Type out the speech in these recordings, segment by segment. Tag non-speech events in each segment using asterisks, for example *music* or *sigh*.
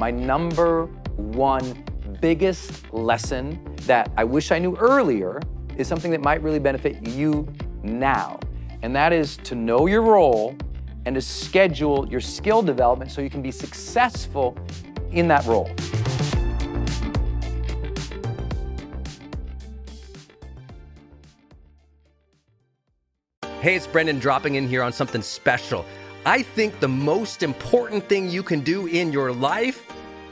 my number one biggest lesson that I wish I knew earlier is something that might really benefit you now. And that is to know your role and to schedule your skill development so you can be successful in that role. Hey, it's Brendon dropping in here on something special. I think the most important thing you can do in your life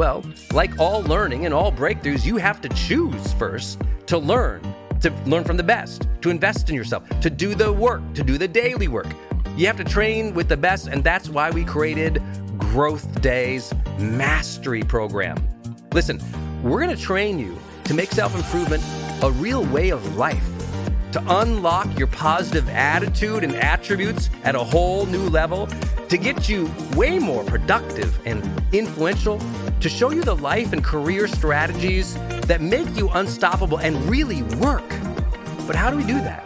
Well, like all learning and all breakthroughs, you have to choose first to learn, to learn from the best, to invest in yourself, to do the work, to do the daily work. You have to train with the best, and that's why we created GrowthDay's Mastery Program. Listen, we're gonna train you to make self improvement a real way of life to unlock your positive attitude and attributes at a whole new level, to get you way more productive and influential, to show you the life and career strategies that make you unstoppable and really work. But how do we do that?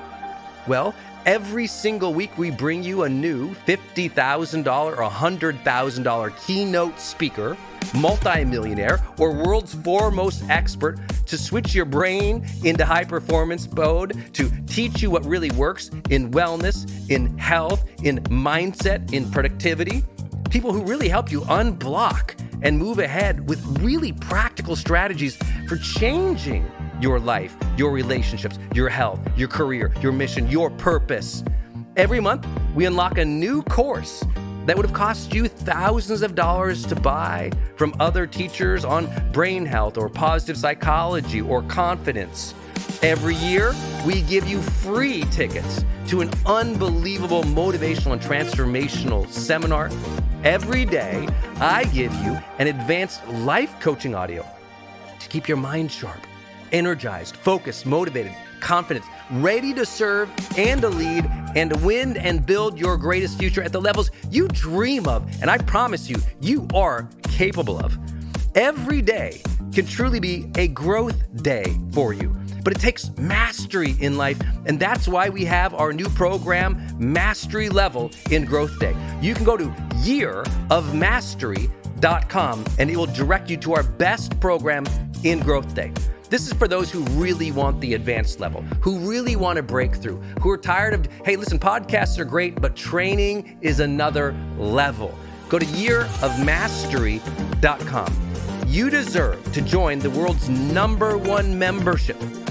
Well, every single week we bring you a new $50,000 or $100,000 keynote speaker multimillionaire, or world's foremost expert to switch your brain into high performance mode, to teach you what really works in wellness, in health, in mindset, in productivity. People who really help you unblock and move ahead with really practical strategies for changing your life, your relationships, your health, your career, your mission, your purpose. Every month, we unlock a new course that would have cost you thousands of dollars to buy from other teachers on brain health or positive psychology or confidence. Every year, we give you free tickets to an unbelievable motivational and transformational seminar. Every day, I give you an advanced life coaching audio to keep your mind sharp, energized, focused, motivated, confident, ready to serve and to lead and to win and build your greatest future at the levels you dream of. And I promise you, you are capable of. Every day can truly be a growth day for you. But it takes mastery in life, and that's why we have our new program, Mastery Level in GrowthDay. You can go to yearofmastery.com and it will direct you to our best program in GrowthDay. This is for those who really want the advanced level, who really want a breakthrough, who are tired of, hey, listen, podcasts are great, but training is another level. Go to yearofmastery.com. You deserve to join the world's number one membership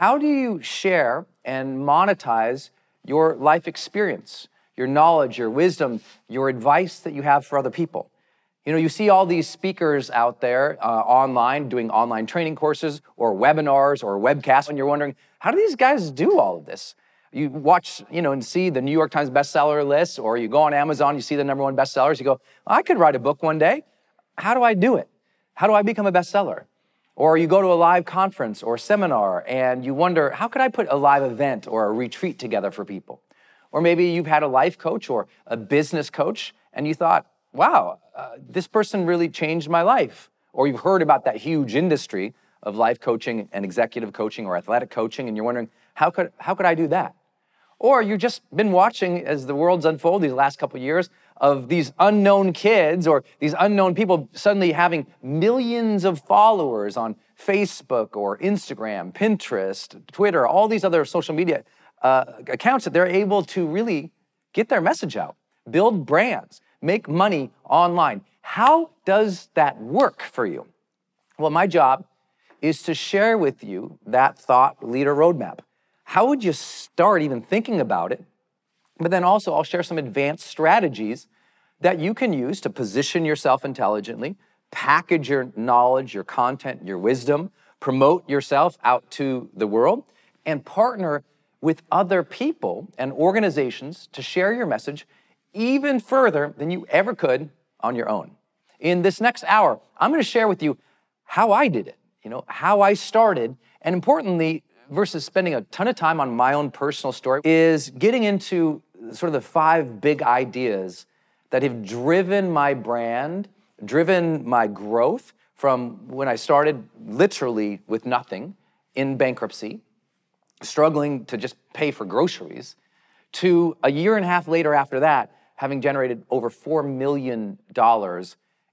How do you share and monetize your life experience, your knowledge, your wisdom, your advice that you have for other people? You know, you see all these speakers out there uh, online doing online training courses or webinars or webcasts, and you're wondering, how do these guys do all of this? You watch, you know, and see the New York Times bestseller list, or you go on Amazon, you see the number one bestsellers, you go, I could write a book one day. How do I do it? How do I become a bestseller? Or you go to a live conference or seminar and you wonder, how could I put a live event or a retreat together for people? Or maybe you've had a life coach or a business coach and you thought, wow, uh, this person really changed my life. Or you've heard about that huge industry of life coaching and executive coaching or athletic coaching and you're wondering, how could, how could I do that? Or you've just been watching as the world's unfolded these last couple years of these unknown kids or these unknown people suddenly having millions of followers on Facebook or Instagram, Pinterest, Twitter, all these other social media uh, accounts that they're able to really get their message out, build brands, make money online, How does that work for you? Well, my job is to share with you that thought leader roadmap. How would you start even thinking about it? But then also, I'll share some advanced strategies that you can use to position yourself intelligently, package your knowledge, your content, your wisdom, promote yourself out to the world, and partner with other people and organizations to share your message even further than you ever could on your own. In this next hour, I'm going to share with you how I did it, you know, how I started, and importantly, versus spending a ton of time on my own personal story, is getting into sort of the five big ideas that have driven my brand, driven my growth from when I started literally with nothing in bankruptcy, struggling to just pay for groceries, to a year and a half later after that, having generated over $4 million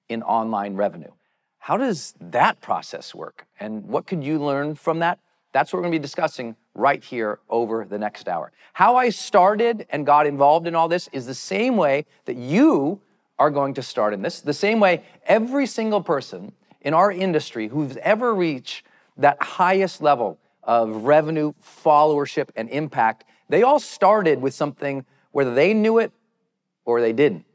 in online revenue. How does that process work? And what could you learn from that? That's what we're gonna be discussing right here over the next hour. How I started and got involved in all this is the same way that you are going to start in this, the same way every single person in our industry who's ever reached that highest level of revenue, followership, and impact, they all started with something whether they knew it or they didn't.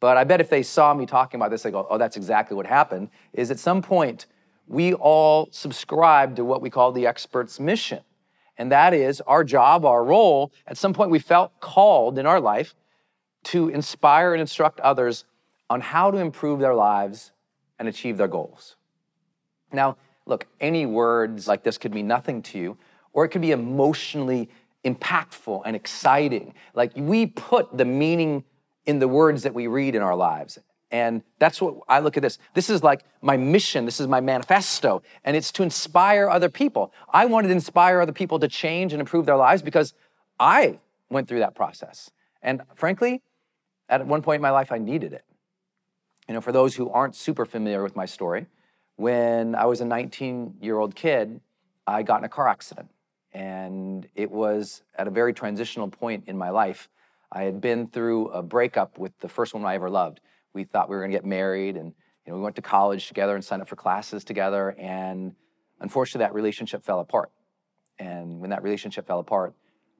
But I bet if they saw me talking about this, they go, oh, that's exactly what happened, is at some point, we all subscribe to what we call the expert's mission. And that is our job, our role. At some point, we felt called in our life to inspire and instruct others on how to improve their lives and achieve their goals. Now, look, any words like this could mean nothing to you, or it could be emotionally impactful and exciting. Like we put the meaning in the words that we read in our lives. And that's what I look at this. This is like my mission, this is my manifesto, and it's to inspire other people. I wanted to inspire other people to change and improve their lives because I went through that process. And frankly, at one point in my life, I needed it. You know, for those who aren't super familiar with my story, when I was a 19 year old kid, I got in a car accident. And it was at a very transitional point in my life. I had been through a breakup with the first woman I ever loved we thought we were going to get married and you know we went to college together and signed up for classes together and unfortunately that relationship fell apart. And when that relationship fell apart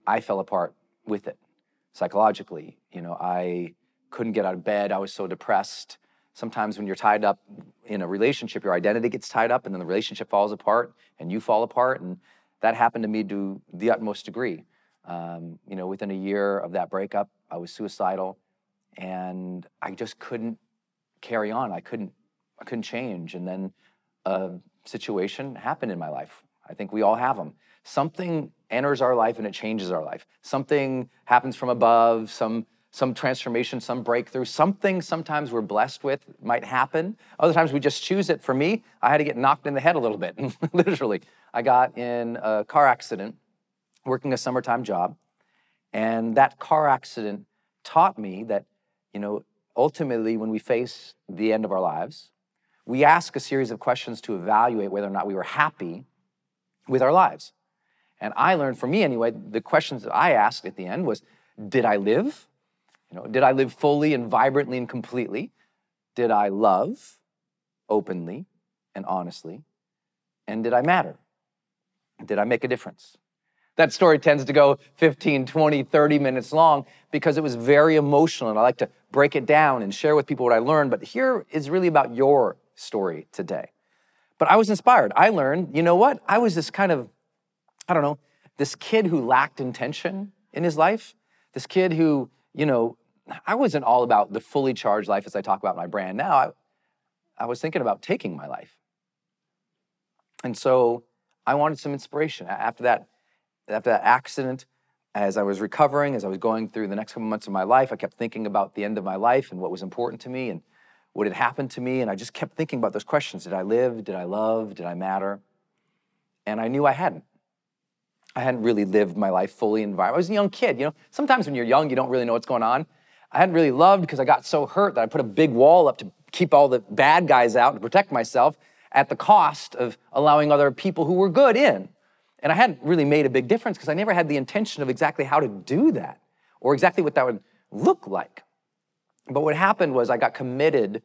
i fell apart with it psychologically. You know i couldn't get out of bed. I was so depressed. Sometimes when you're tied up in a relationship your identity gets tied up and then the relationship falls apart and you fall apart and that happened to me to the utmost degree. Um, you know within a year of that breakup i was suicidal and I just couldn't carry on. I couldn't I couldn't change. And then a situation happened in my life. I think we all have them. Something enters our life and it changes our life. Something happens from above, some some transformation, some breakthrough, something sometimes we're blessed with might happen. Other times we just choose it. For me, I had to get knocked in the head a little bit, *laughs* literally. I got in a car accident working a summertime job, and that car accident taught me that you know, ultimately, when we face the end of our lives, we ask a series of questions to evaluate whether or not we were happy with our lives. And I learned, for me anyway, the questions that I asked at the end was, did I live? You know, did I live fully and vibrantly and completely? Did I love openly and honestly? And did I matter? Did I make a difference? That story tends to go 15, 20, 30 minutes long because it was very emotional and I like to break it down and share with people what I learned. But here is really about your story today. But I was inspired. I learned, you know what? I was this kind of, I don't know, this kid who lacked intention in his life, this kid who, you know, I wasn't all about the fully charged life as I talk about my brand now. I, I was thinking about taking my life. And so I wanted some inspiration. After that, after that accident, as I was recovering, as I was going through the next couple months of my life, I kept thinking about the end of my life and what was important to me and what had happened to me. And I just kept thinking about those questions Did I live? Did I love? Did I matter? And I knew I hadn't. I hadn't really lived my life fully in I was a young kid, you know. Sometimes when you're young, you don't really know what's going on. I hadn't really loved because I got so hurt that I put a big wall up to keep all the bad guys out and protect myself at the cost of allowing other people who were good in. And I hadn't really made a big difference because I never had the intention of exactly how to do that or exactly what that would look like. But what happened was I got committed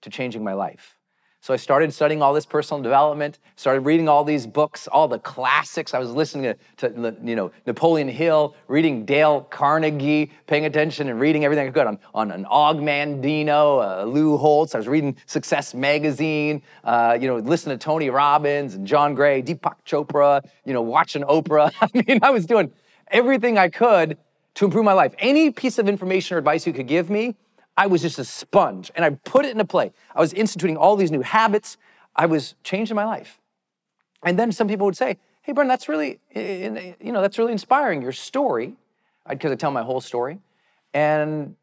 to changing my life. So I started studying all this personal development, started reading all these books, all the classics. I was listening to, to you know, Napoleon Hill, reading Dale Carnegie, paying attention and reading everything I could on, on an Og Mandino, uh, Lou Holtz. I was reading Success Magazine, uh, you know, listening to Tony Robbins and John Gray, Deepak Chopra, you know, watching Oprah. *laughs* I mean, I was doing everything I could to improve my life. Any piece of information or advice you could give me, I was just a sponge and I put it into play. I was instituting all these new habits. I was changing my life. And then some people would say, hey, Brendon, that's really, you know, that's really inspiring, your story, because I tell my whole story. And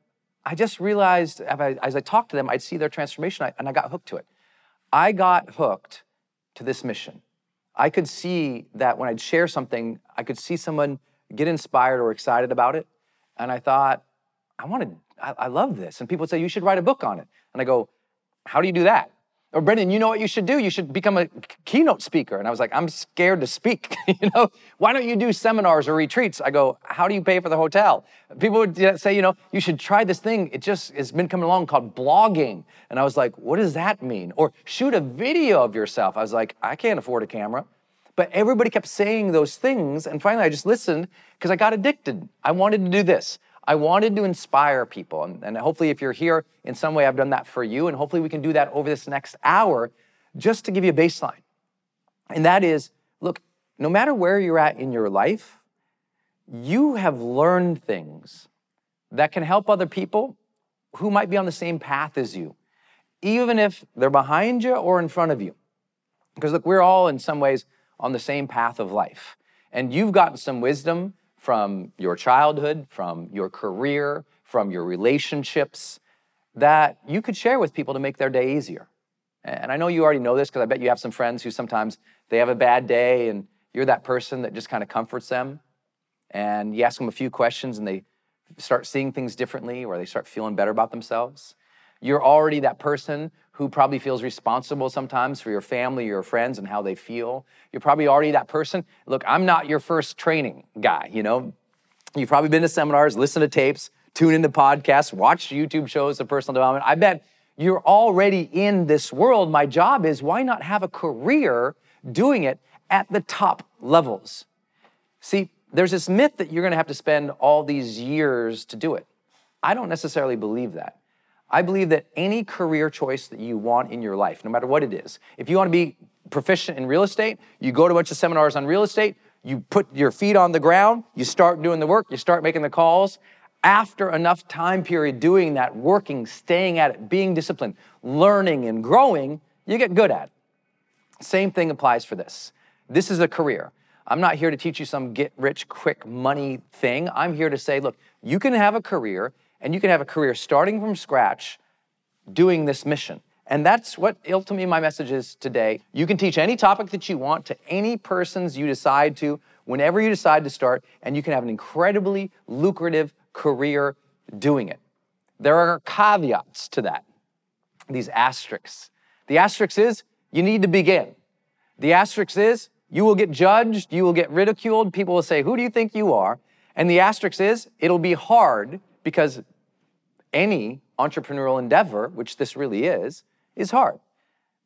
I just realized as I talked to them, I'd see their transformation and I got hooked to it. I got hooked to this mission. I could see that when I'd share something, I could see someone get inspired or excited about it. And I thought, I want to I, I love this. And people say, you should write a book on it. And I go, how do you do that? Or Brendon, you know what you should do? You should become a keynote speaker. And I was like, I'm scared to speak. *laughs* you know, why don't you do seminars or retreats? I go, how do you pay for the hotel? People would say, you know, you should try this thing. It just has been coming along called blogging. And I was like, what does that mean? Or shoot a video of yourself. I was like, I can't afford a camera. But everybody kept saying those things. And finally, I just listened because I got addicted. I wanted to do this. I wanted to inspire people. And, and, hopefully, if you're here in some way, I've done that for you. And hopefully, we can do that over this next hour just to give you a baseline. And that is look, no matter where you're at in your life, you have learned things that can help other people who might be on the same path as you, even if they're behind you or in front of you. Because look, we're all in some ways on the same path of life. And you've gotten some wisdom from your childhood, from your career, from your relationships that you could share with people to make their day easier. And I know you already know this because I bet you have some friends who sometimes they have a bad day and you're that person that just kind of comforts them. And you ask them a few questions and they start seeing things differently or they start feeling better about themselves. You're already that person who probably feels responsible sometimes for your family, your friends, and how they feel. You're probably already that person. Look, I'm not your first training guy, you know. You've probably been to seminars, listened to tapes, tune into podcasts, watched YouTube shows of personal development. I bet you're already in this world. My job is why not have a career doing it at the top levels? See, there's this myth that you're gonna have to spend all these years to do it. I don't necessarily believe that. I believe that any career choice that you want in your life, no matter what it is, if you want to be proficient in real estate, you go to a bunch of seminars on real estate, you put your feet on the ground, you start doing the work, you start making the calls. After enough time period doing that, working, staying at it, being disciplined, learning and growing, you get good at it. Same thing applies for this. This is a career. I'm not here to teach you some get rich quick money thing. I'm here to say, look, you can have a career and you can have a career starting from scratch doing this mission. And that's what ultimately my message is today. You can teach any topic that you want to any persons you decide to, whenever you decide to start, and you can have an incredibly lucrative career doing it. There are caveats to that, these asterisks. The asterisk is you need to begin. The asterisk is you will get judged, you will get ridiculed, people will say, Who do you think you are? And the asterisk is it'll be hard because any entrepreneurial endeavor, which this really is, is hard.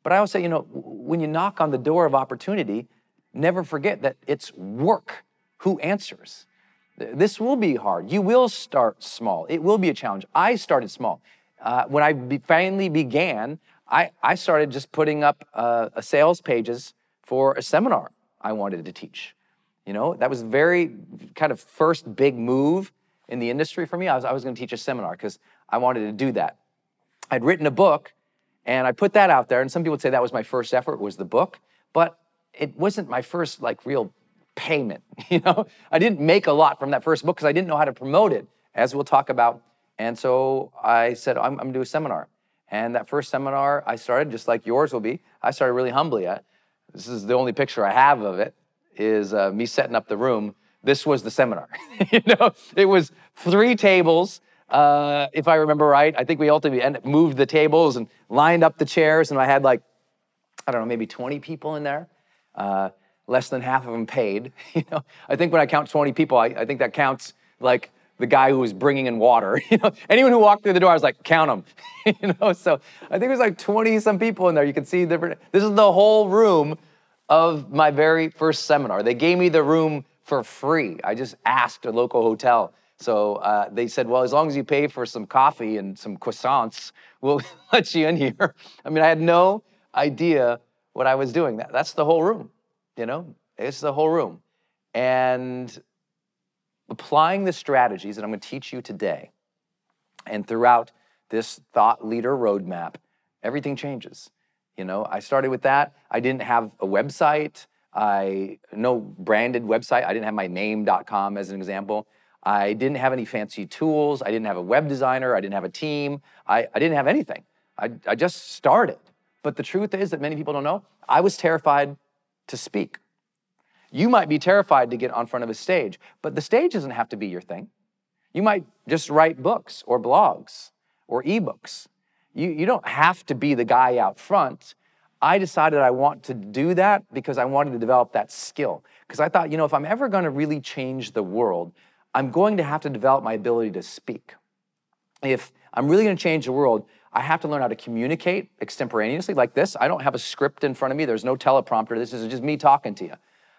But I always say, you know, when you knock on the door of opportunity, never forget that it's work who answers. This will be hard. You will start small. It will be a challenge. I started small. Uh, when I be, finally began, I, I started just putting up uh, a sales pages for a seminar I wanted to teach. You know, that was very kind of first big move in the industry for me. I was, I was going to teach a seminar because I wanted to do that. I'd written a book and I put that out there. And some people would say that was my first effort was the book, but it wasn't my first like real payment. *laughs* You know, I didn't make a lot from that first book because I didn't know how to promote it, as we'll talk about. And so I said, I'm, I'm to do a seminar. And that first seminar I started, just like yours will be, I started really humbly. I, this is the only picture I have of it, is uh, me setting up the room. This was the seminar. *laughs* you know, it was three tables uh, if I remember right. I think we ultimately moved the tables and lined up the chairs, and I had like, I don't know, maybe 20 people in there. Uh, less than half of them paid. *laughs* You know, I think when I count 20 people, I, I think that counts like the guy who was bringing in water. *laughs* You know, anyone who walked through the door, I was like, count them. *laughs* you know, so I think it was like 20 some people in there. You can see different. This is the whole room of my very first seminar. They gave me the room for free. I just asked a local hotel. So uh, they said, well, as long as you pay for some coffee and some croissants, we'll *laughs* let you in here. I mean, I had no idea what I was doing. That, that's the whole room, you know? It's the whole room. And applying the strategies that I'm going to teach you today and throughout this thought leader roadmap, everything changes. You know, I started with that. I didn't have a website. I no branded website. I didn't have my name.com as an example. I didn't have any fancy tools. I didn't have a web designer. I didn't have a team. I, I didn't have anything. I, I just started. But the truth is that many people don't know, I was terrified to speak. You might be terrified to get on front of a stage, but the stage doesn't have to be your thing. You might just write books or blogs or ebooks. You, you don't have to be the guy out front. I decided I want to do that because I wanted to develop that skill. Because I thought, you know, if I'm ever going to really change the world, I'm going to have to develop my ability to speak. If I'm really going to change the world, I have to learn how to communicate extemporaneously like this. I don't have a script in front of me, there's no teleprompter. This is just me talking to you.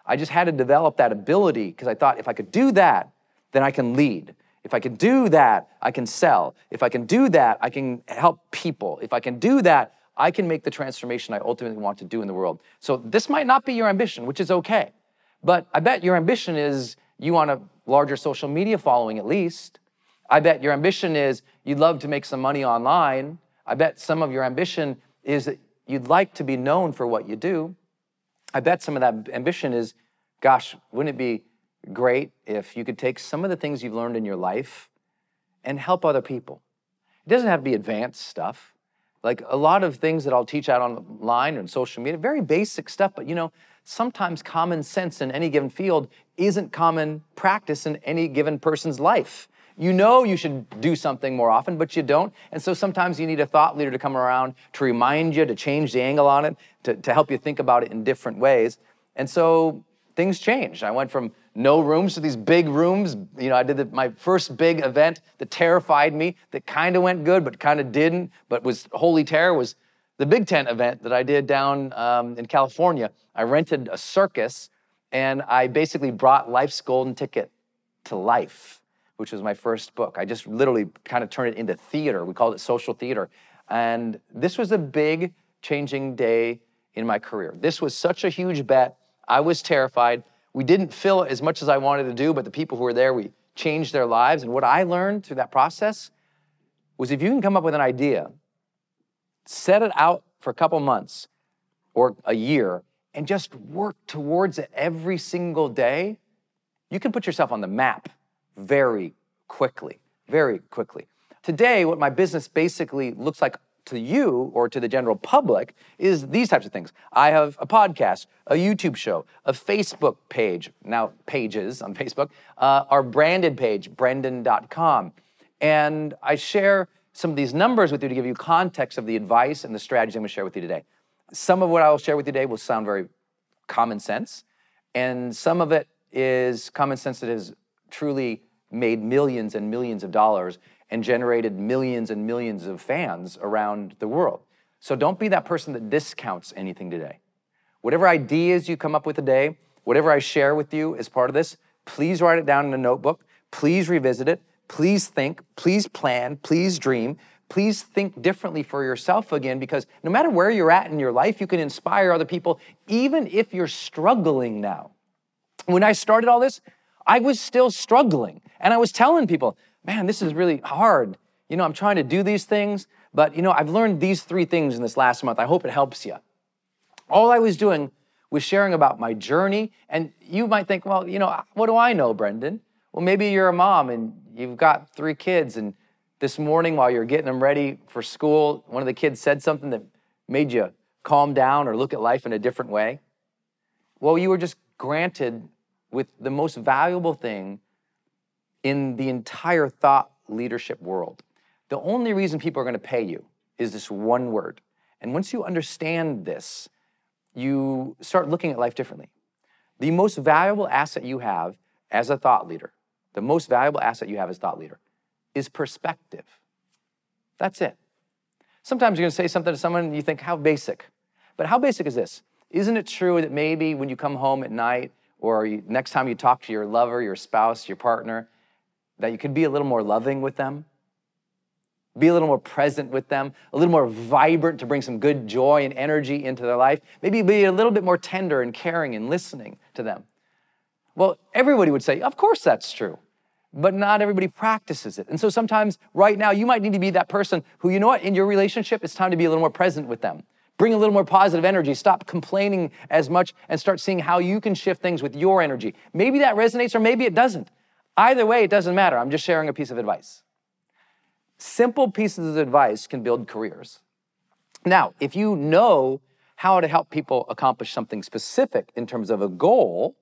I just had to develop that ability because I thought if I could do that, then I can lead. If I can do that, I can sell. If I can do that, I can help people. If I can do that, I can make the transformation I ultimately want to do in the world. So this might not be your ambition, which is okay. But I bet your ambition is you want a larger social media following at least. I bet your ambition is you'd love to make some money online. I bet some of your ambition is that you'd like to be known for what you do. I bet some of that ambition is, gosh, wouldn't it be great if you could take some of the things you've learned in your life and help other people? It doesn't have to be advanced stuff. Like a lot of things that I'll teach out online and social media, very basic stuff, but you know, sometimes common sense in any given field isn't common practice in any given person's life. You know you should do something more often, but you don't. And so sometimes you need a thought leader to come around to remind you, to change the angle on it, to, to help you think about it in different ways. And so things changed. I went from no rooms to these big rooms. You know, I did the, my first big event that terrified me, that kind of went good, but kind of didn't, but was holy terror, was the Big Tent event that I did down um, in California. I rented a circus and I basically brought life's golden ticket to life which was my first book. I just literally kind of turned it into theater. We called it social theater. And this was a big changing day in my career. This was such a huge bet. I was terrified. We didn't fill it as much as I wanted to do, but the people who were there, we changed their lives. And what I learned through that process was if you can come up with an idea, set it out for a couple months or a year, and just work towards it every single day, you can put yourself on the map very quickly, very quickly. Today, what my business basically looks like to you or to the general public is these types of things. I have a podcast, a YouTube show, a Facebook page, now pages on Facebook, uh, our branded page, brendon.com. And I share some of these numbers with you to give you context of the advice and the strategies I'm gonna share with you today. Some of what I will share with you today will sound very common sense, and some of it is common sense that has truly made millions and millions of dollars and generated millions and millions of fans around the world. So don't be that person that discounts anything today. Whatever ideas you come up with today, whatever I share with you as part of this, please write it down in a notebook. Please revisit it. Please think. Please plan. Please dream. Please think differently for yourself again because no matter where you're at in your life, you can inspire other people, even if you're struggling now. When I started all this, I was still struggling. And I was telling people, man, this is really hard. You know, I'm trying to do these things, but you know, I've learned these three things in this last month. I hope it helps you. All I was doing was sharing about my journey. And you might think, well, you know, what do I know, Brendon? Well, maybe you're a mom and you've got three kids. And this morning, while you're getting them ready for school, one of the kids said something that made you calm down or look at life in a different way. Well, you were just granted with the most valuable thing in the entire thought leadership world. The only reason people are going to pay you is this one word. And once you understand this, you start looking at life differently. The most valuable asset you have as a thought leader, the most valuable asset you have as thought leader is perspective. That's it. Sometimes you're going to say something to someone and you think, how basic. But how basic is this? Isn't it true that maybe when you come home at night or you, next time you talk to your lover, your spouse, your partner, that you could be a little more loving with them? Be a little more present with them, a little more vibrant to bring some good joy and energy into their life. Maybe be a little bit more tender and caring and listening to them. Well, everybody would say, Of course that's true but not everybody practices it. And so sometimes right now you might need to be that person who, you know what, in your relationship, it's time to be a little more present with them. Bring a little more positive energy. Stop complaining as much and start seeing how you can shift things with your energy. Maybe that resonates or maybe it doesn't. Either way, it doesn't matter. I'm just sharing a piece of advice. Simple pieces of advice can build careers. Now, if you know how to help people accomplish something specific in terms of a goal,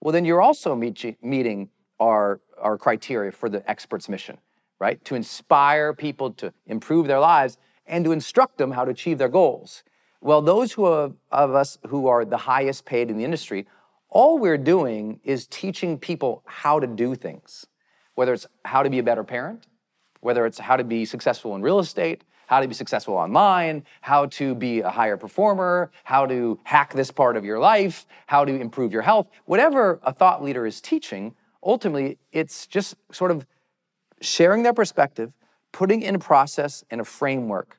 well, then you're also meet, meeting our our criteria for the expert's mission, right? To inspire people to improve their lives and to instruct them how to achieve their goals. Well, those who of us who are the highest paid in the industry, all we're doing is teaching people how to do things, whether it's how to be a better parent, whether it's how to be successful in real estate, how to be successful online, how to be a higher performer, how to hack this part of your life, how to improve your health. Whatever a thought leader is teaching, ultimately, it's just sort of sharing their perspective, putting in a process and a framework,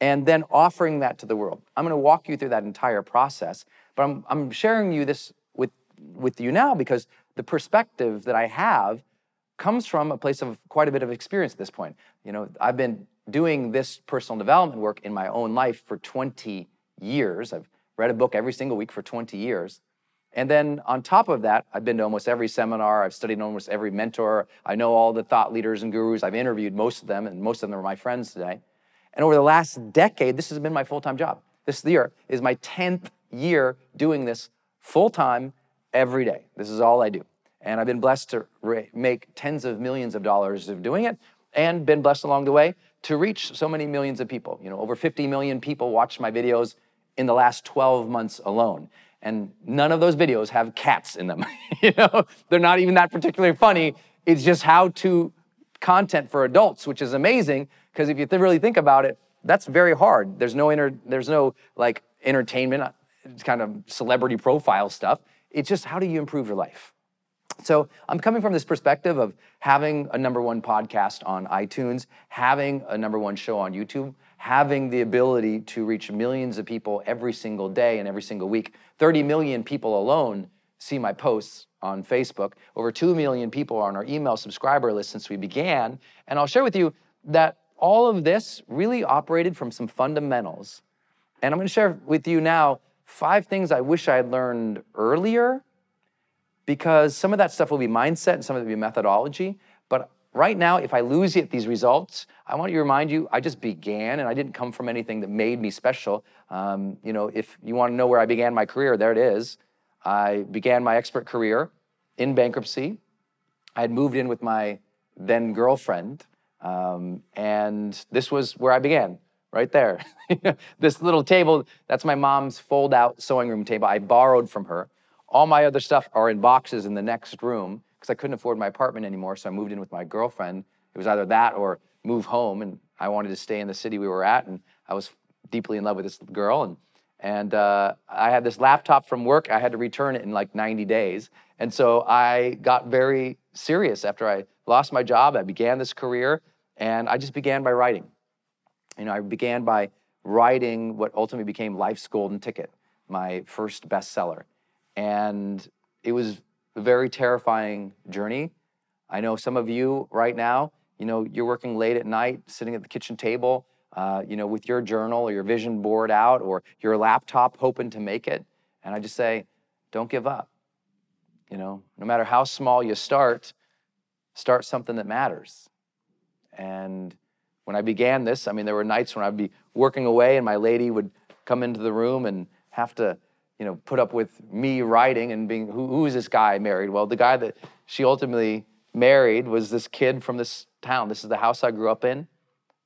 and then offering that to the world. I'm going to walk you through that entire process, but I'm, I'm sharing you this with, with you now because the perspective that I have comes from a place of quite a bit of experience at this point. You know, I've been doing this personal development work in my own life for 20 years. I've read a book every single week for 20 years. And then on top of that, I've been to almost every seminar, I've studied almost every mentor, I know all the thought leaders and gurus, I've interviewed most of them, and most of them are my friends today. And over the last decade, this has been my full time job. This year is my 10th year doing this full time every day. This is all I do. And I've been blessed to make tens of millions of dollars of doing it and been blessed along the way to reach so many millions of people. You know, over 50 million people watched my videos in the last 12 months alone and none of those videos have cats in them. *laughs* you know, they're not even that particularly funny. It's just how to content for adults, which is amazing because if you th- really think about it, that's very hard. There's no inter- there's no like entertainment, uh, it's kind of celebrity profile stuff. It's just how do you improve your life? So I'm coming from this perspective of having a number one podcast on iTunes, having a number one show on YouTube, having the ability to reach millions of people every single day and every single week. 30 million people alone see my posts on Facebook. Over 2 million people are on our email subscriber list since we began. And I'll share with you that all of this really operated from some fundamentals. And I'm going to share with you now five things I wish I had learned earlier because some of that stuff will be mindset and some of it will be methodology. But right now, if I lose you at these results, I want to remind you I just began and I didn't come from anything that made me special. Um, you know, if you want to know where I began my career, there it is. I began my expert career in bankruptcy. I had moved in with my then girlfriend, um, and this was where I began, right there. *laughs* this little table, that's my mom's fold out sewing room table. I borrowed from her. All my other stuff are in boxes in the next room because I couldn't afford my apartment anymore. So I moved in with my girlfriend. It was either that or move home. And I wanted to stay in the city we were at. And I was deeply in love with this girl. And, and uh, I had this laptop from work. I had to return it in like 90 days. And so I got very serious after I lost my job. I began this career. And I just began by writing. You know, I began by writing what ultimately became Life's Golden Ticket, my first bestseller. And it was a very terrifying journey. I know some of you right now, you know, you're working late at night, sitting at the kitchen table, uh, you know, with your journal or your vision board out or your laptop hoping to make it. And I just say, don't give up. You know, no matter how small you start, start something that matters. And when I began this, I mean, there were nights when I'd be working away and my lady would come into the room and have to you know, put up with me writing and being, who, who is this guy married? Well, the guy that she ultimately married was this kid from this town. This is the house I grew up in,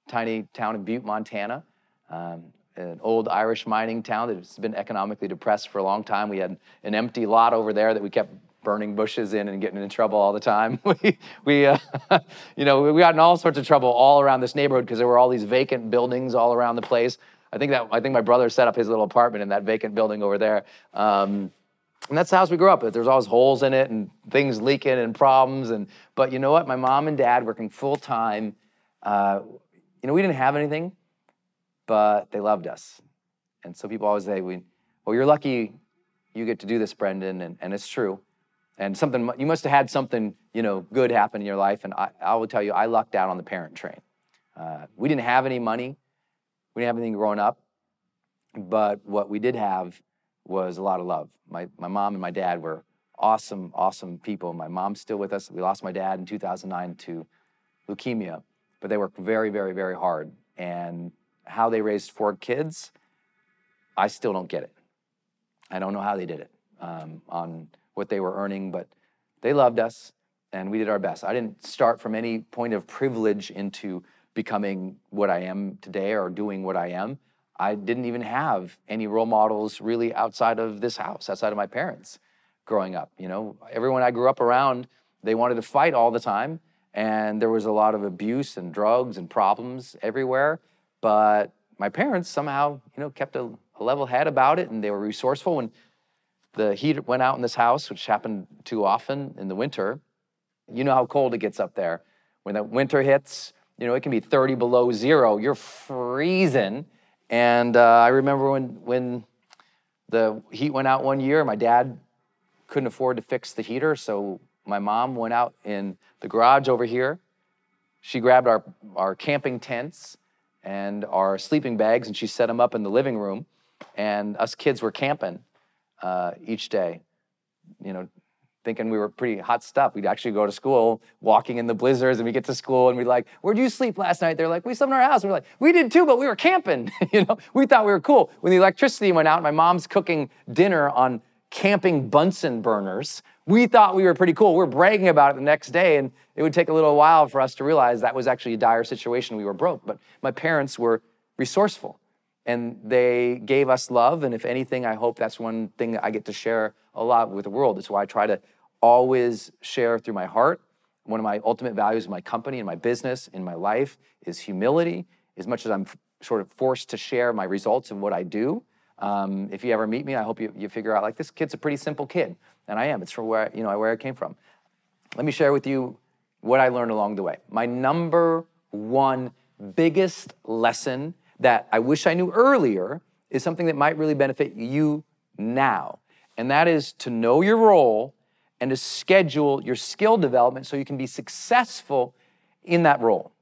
tiny town in Butte, Montana, um, an old Irish mining town that's been economically depressed for a long time. We had an empty lot over there that we kept burning bushes in and getting in trouble all the time. *laughs* we, we uh, *laughs* you know, we got in all sorts of trouble all around this neighborhood because there were all these vacant buildings all around the place. I think that I think my brother set up his little apartment in that vacant building over there. Um, and that's the house we grew up at. There's always holes in it and things leaking and problems. And but you know what? My mom and dad working full time. Uh, you know, we didn't have anything, but they loved us. And so people always say, "We, well, you're lucky you get to do this, Brendon," and, and it's true. And something you must have had something you know good happen in your life. And I, I will tell you, I lucked out on the parent train. Uh, we didn't have any money. We didn't have anything growing up, but what we did have was a lot of love. My, my mom and my dad were awesome, awesome people. My mom's still with us. We lost my dad in 2009 to leukemia, but they worked very, very, very hard. And how they raised four kids, I still don't get it. I don't know how they did it um, on what they were earning, but they loved us and we did our best. I didn't start from any point of privilege into becoming what I am today or doing what I am. I didn't even have any role models really outside of this house, outside of my parents growing up. You know, everyone I grew up around, they wanted to fight all the time. And there was a lot of abuse and drugs and problems everywhere. But my parents somehow, you know, kept a, a level head about it and they were resourceful. When the heat went out in this house, which happened too often in the winter, you know how cold it gets up there. When the winter hits, you know, it can be 30 below zero. You're freezing and uh, I remember when, when the heat went out one year, my dad couldn't afford to fix the heater, so my mom went out in the garage over here. She grabbed our, our camping tents and our sleeping bags and she set them up in the living room. And us kids were camping uh, each day, you know, thinking we were pretty hot stuff. We'd actually go to school walking in the blizzards and we get to school and we'd like, where'd you sleep last night? They're like, we slept in our house. And we're like, we did too, but we were camping. *laughs* you know, we thought we were cool. When the electricity went out, my mom's cooking dinner on camping Bunsen burners. We thought we were pretty cool. We are bragging about it the next day, and it would take a little while for us to realize that was actually a dire situation. We were broke, but my parents were resourceful and they gave us love. And if anything, I hope that's one thing that I get to share a lot with the world. It's why I try to always share through my heart. One of my ultimate values in my company, in my business, in my life is humility. As much as I'm f- sort of forced to share my results and what I do, um, if you ever meet me, I hope you, you figure out like this kid's a pretty simple kid, and I am. It's from where you know where I came from. Let me share with you what I learned along the way. My number one biggest lesson that I wish I knew earlier is something that might really benefit you now, and that is to know your role and to schedule your skill development so you can be successful in that role.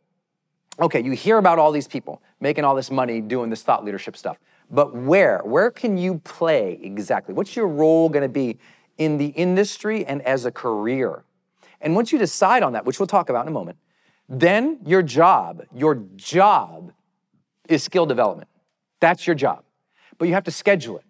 Okay, you hear about all these people making all this money doing this thought leadership stuff, but where? Where can you play exactly? What's your role gonna be in the industry and as a career? And once you decide on that, which we'll talk about in a moment, then your job, your job is skill development. That's your job. But you have to schedule it.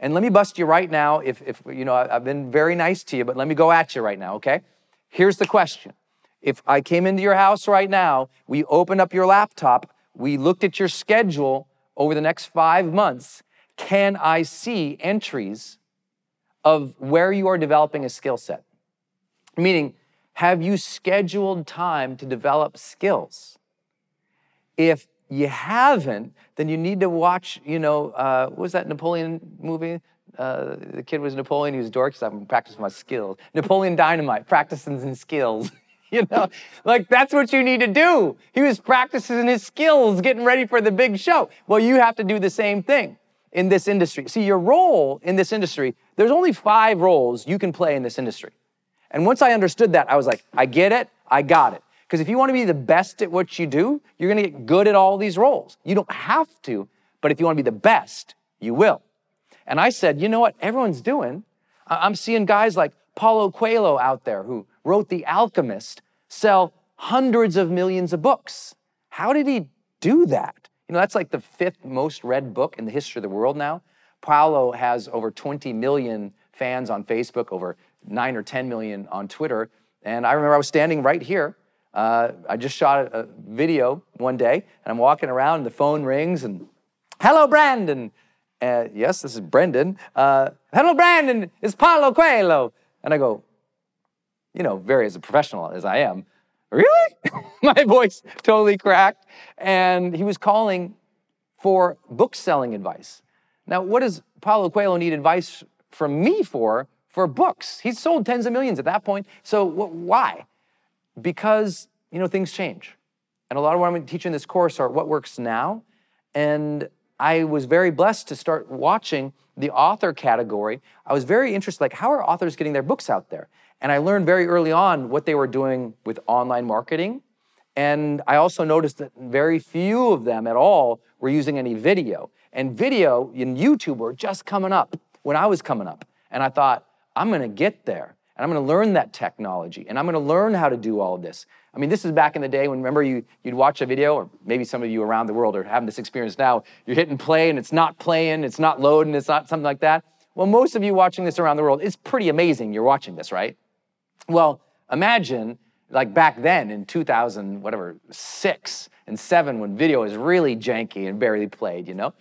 And let me bust you right now. If, if you know, I've been very nice to you, but let me go at you right now, okay? Here's the question. If I came into your house right now, we opened up your laptop, we looked at your schedule over the next five months, can I see entries of where you are developing a skill set? Meaning, have you scheduled time to develop skills? If you haven't, then you need to watch, you know, uh, what was that Napoleon movie? Uh, the kid was Napoleon, he was dork, so I'm practicing my skills. Napoleon Dynamite, practicing his skills. *laughs* you know, like that's what you need to do. He was practicing his skills, getting ready for the big show. Well, you have to do the same thing in this industry. See, your role in this industry, there's only five roles you can play in this industry. And once I understood that, I was like, I get it, I got it. Because if you want to be the best at what you do, you're going to get good at all these roles. You don't have to, but if you want to be the best, you will. And I said, you know what everyone's doing? I'm seeing guys like Paulo Coelho out there who wrote The Alchemist sell hundreds of millions of books. How did he do that? You know, that's like the fifth most read book in the history of the world now. Paulo has over 20 million fans on Facebook, over 9 or 10 million on Twitter. And I remember I was standing right here uh, I just shot a, video one day, and I'm walking around, and the phone rings, and hello, Brandon. Uh, yes, this is Brendon. Uh, hello, Brandon. It's Paulo Coelho. And I go, you know, very as a professional as I am, really? *laughs* My voice totally cracked. And he was calling for book selling advice. Now, what does Paulo Coelho need advice from me for? For books. He's sold tens of millions at that point. So wh- why? Because, you know, things change. And a lot of what I'm teaching this course are what works now. And I was very blessed to start watching the author category. I was very interested, like, how are authors getting their books out there? And I learned very early on what they were doing with online marketing. And I also noticed that very few of them at all were using any video. And video in YouTube were just coming up when I was coming up. And I thought, I'm gonna get there and I'm gonna learn that technology and I'm gonna learn how to do all of this. I mean, this is back in the day when remember you, you'd watch a video, or maybe some of you around the world are having this experience now. You're hitting play and it's not playing, it's not loading, it's not something like that. Well, most of you watching this around the world, it's pretty amazing you're watching this, right? Well, imagine like back then in 2000, whatever, six and seven, when video was really janky and barely played, you know?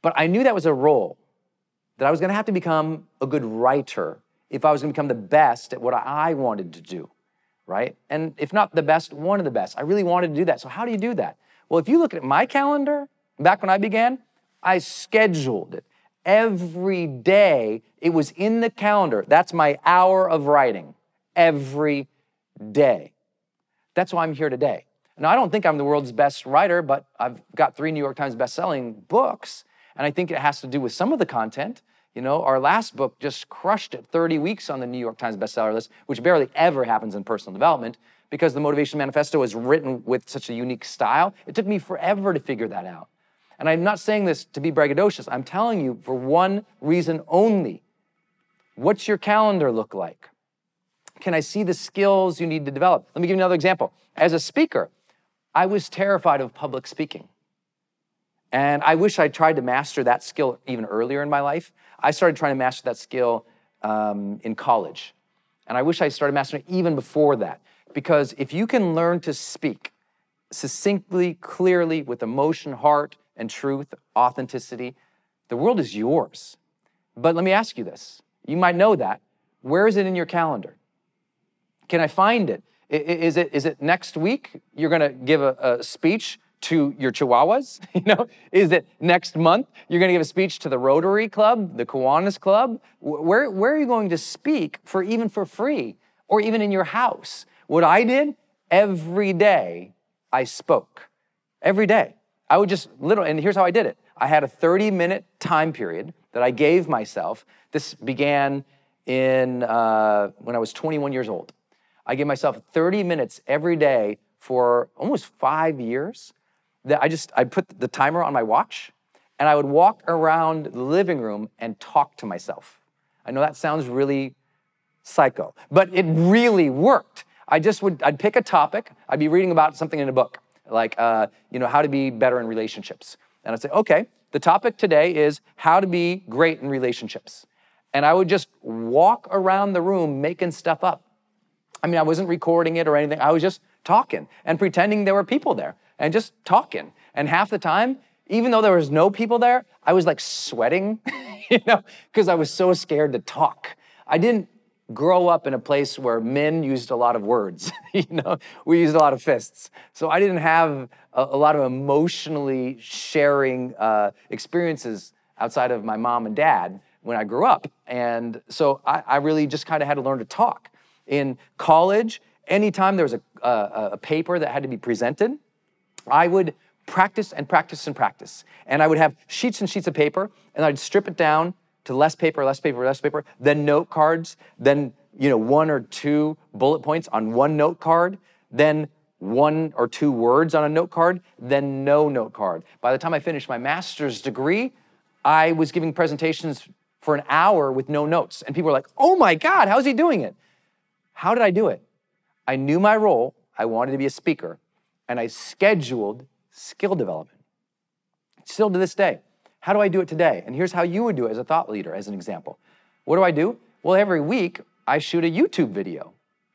But I knew that was a role that I was gonna have to become a good writer if I was gonna become the best at what I wanted to do right? And if not the best, one of the best. I really wanted to do that. So, how do you do that? Well, if you look at my calendar, back when I began, I scheduled it. Every day, it was in the calendar. That's my hour of writing every day. That's why I'm here today. Now, I don't think I'm the world's best writer, but I've got three New York Times best-selling books, and I think it has to do with some of the content. You know, our last book just crushed it 30 weeks on the New York Times bestseller list, which barely ever happens in personal development because the Motivation Manifesto is written with such a unique style. It took me forever to figure that out. And I'm not saying this to be braggadocious. I'm telling you for one reason only. What's your calendar look like? Can I see the skills you need to develop? Let me give you another example. As a speaker, I was terrified of public speaking. And I wish I tried to master that skill even earlier in my life. I started trying to master that skill um, in college. And I wish I started mastering it even before that. Because if you can learn to speak succinctly, clearly, with emotion, heart, and truth, authenticity, the world is yours. But let me ask you this you might know that. Where is it in your calendar? Can I find it? Is it, is it next week you're gonna give a, a speech to your chihuahuas? *laughs* You know, is it next month you're going to give a speech to the Rotary Club, the Kiwanis Club? Where, where are you going to speak for even for free or even in your house? What I did every day, I spoke. Every day. I would just literally, and here's how I did it. I had a 30 minute time period that I gave myself. This began in uh, when I was 21 years old. I gave myself 30 minutes every day for almost five years that I just I put the timer on my watch and I would walk around the living room and talk to myself. I know that sounds really psycho, but it really worked. I just would I'd pick a topic. I'd be reading about something in a book, like uh, you know how to be better in relationships, and I'd say, okay, the topic today is how to be great in relationships, and I would just walk around the room making stuff up. I mean, I wasn't recording it or anything. I was just talking and pretending there were people there and just talking. And half the time, even though there was no people there, I was like sweating, *laughs* you know, because I was so scared to talk. I didn't grow up in a place where men used a lot of words, *laughs* you know, we used a lot of fists. So I didn't have a, a lot of emotionally sharing uh, experiences outside of my mom and dad when I grew up. And so I, I really just kind of had to learn to talk. In college, anytime there was a, a, a paper that had to be presented, I would practice and practice and practice. And I would have sheets and sheets of paper, and I'd strip it down to less paper, less paper, less paper, then note cards, then you know one or two bullet points on one note card, then one or two words on a note card, then no note card. By the time I finished my master's degree, I was giving presentations for an hour with no notes. And people were like, oh my God, how's he doing it? How did I do it? I knew my role. I wanted to be a speaker and I scheduled skill development. Still to this day. How do I do it today? And here's how you would do it as a thought leader, as an example. What do I do? Well, every week I shoot a YouTube video.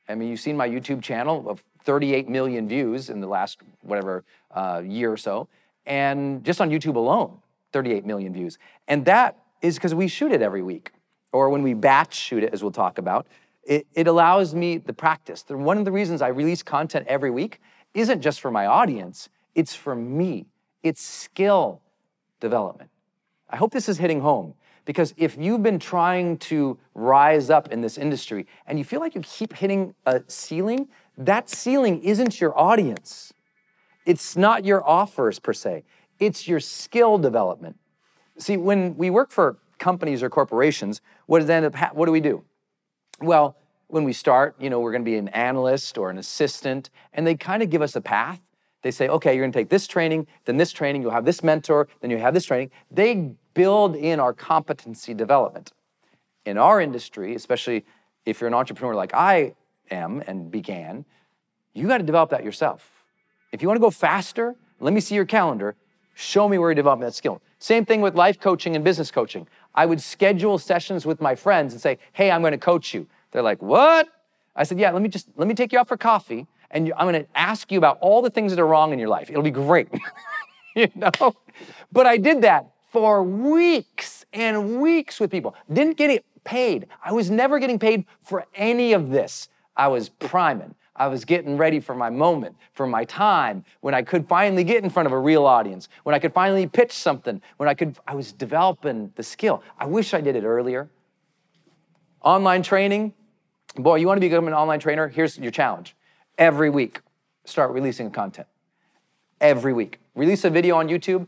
I mean, you've seen my YouTube channel of 38 million views in the last whatever uh, year or so, and just on YouTube alone, 38 million views. And that is because we shoot it every week, or when we batch shoot it, as we'll talk about. It, it allows me the practice. One of the reasons I release content every week isn't just for my audience, it's for me. It's skill development. I hope this is hitting home because if you've been trying to rise up in this industry and you feel like you keep hitting a ceiling, that ceiling isn't your audience. It's not your offers per se, it's your skill development. See, when we work for companies or corporations, what does end up ha- what do we do? Well, when we start, you know, we're going to be an analyst or an assistant, and they kind of give us a path. They say, okay, you're going to take this training, then this training, you'll have this mentor, then you have this training. They build in our competency development. In our industry, especially if you're an entrepreneur like I am and began, you got to develop that yourself. If you want to go faster, let me see your calendar. Show me where you're developing that skill. Same thing with life coaching and business coaching. I would schedule sessions with my friends and say, "Hey, I'm going to coach you." They're like, "What?" I said, "Yeah, let me just let me take you out for coffee, and I'm going to ask you about all the things that are wrong in your life. It'll be great." *laughs* you know? But I did that for weeks and weeks with people. Didn't get it paid. I was never getting paid for any of this. I was priming. I was getting ready for my moment, for my time, when I could finally get in front of a real audience, when I could finally pitch something, when I could, I was developing the skill. I wish I did it earlier. Online training, boy, you want to become an online trainer? Here's your challenge. Every week, start releasing content. Every week. Release a video on YouTube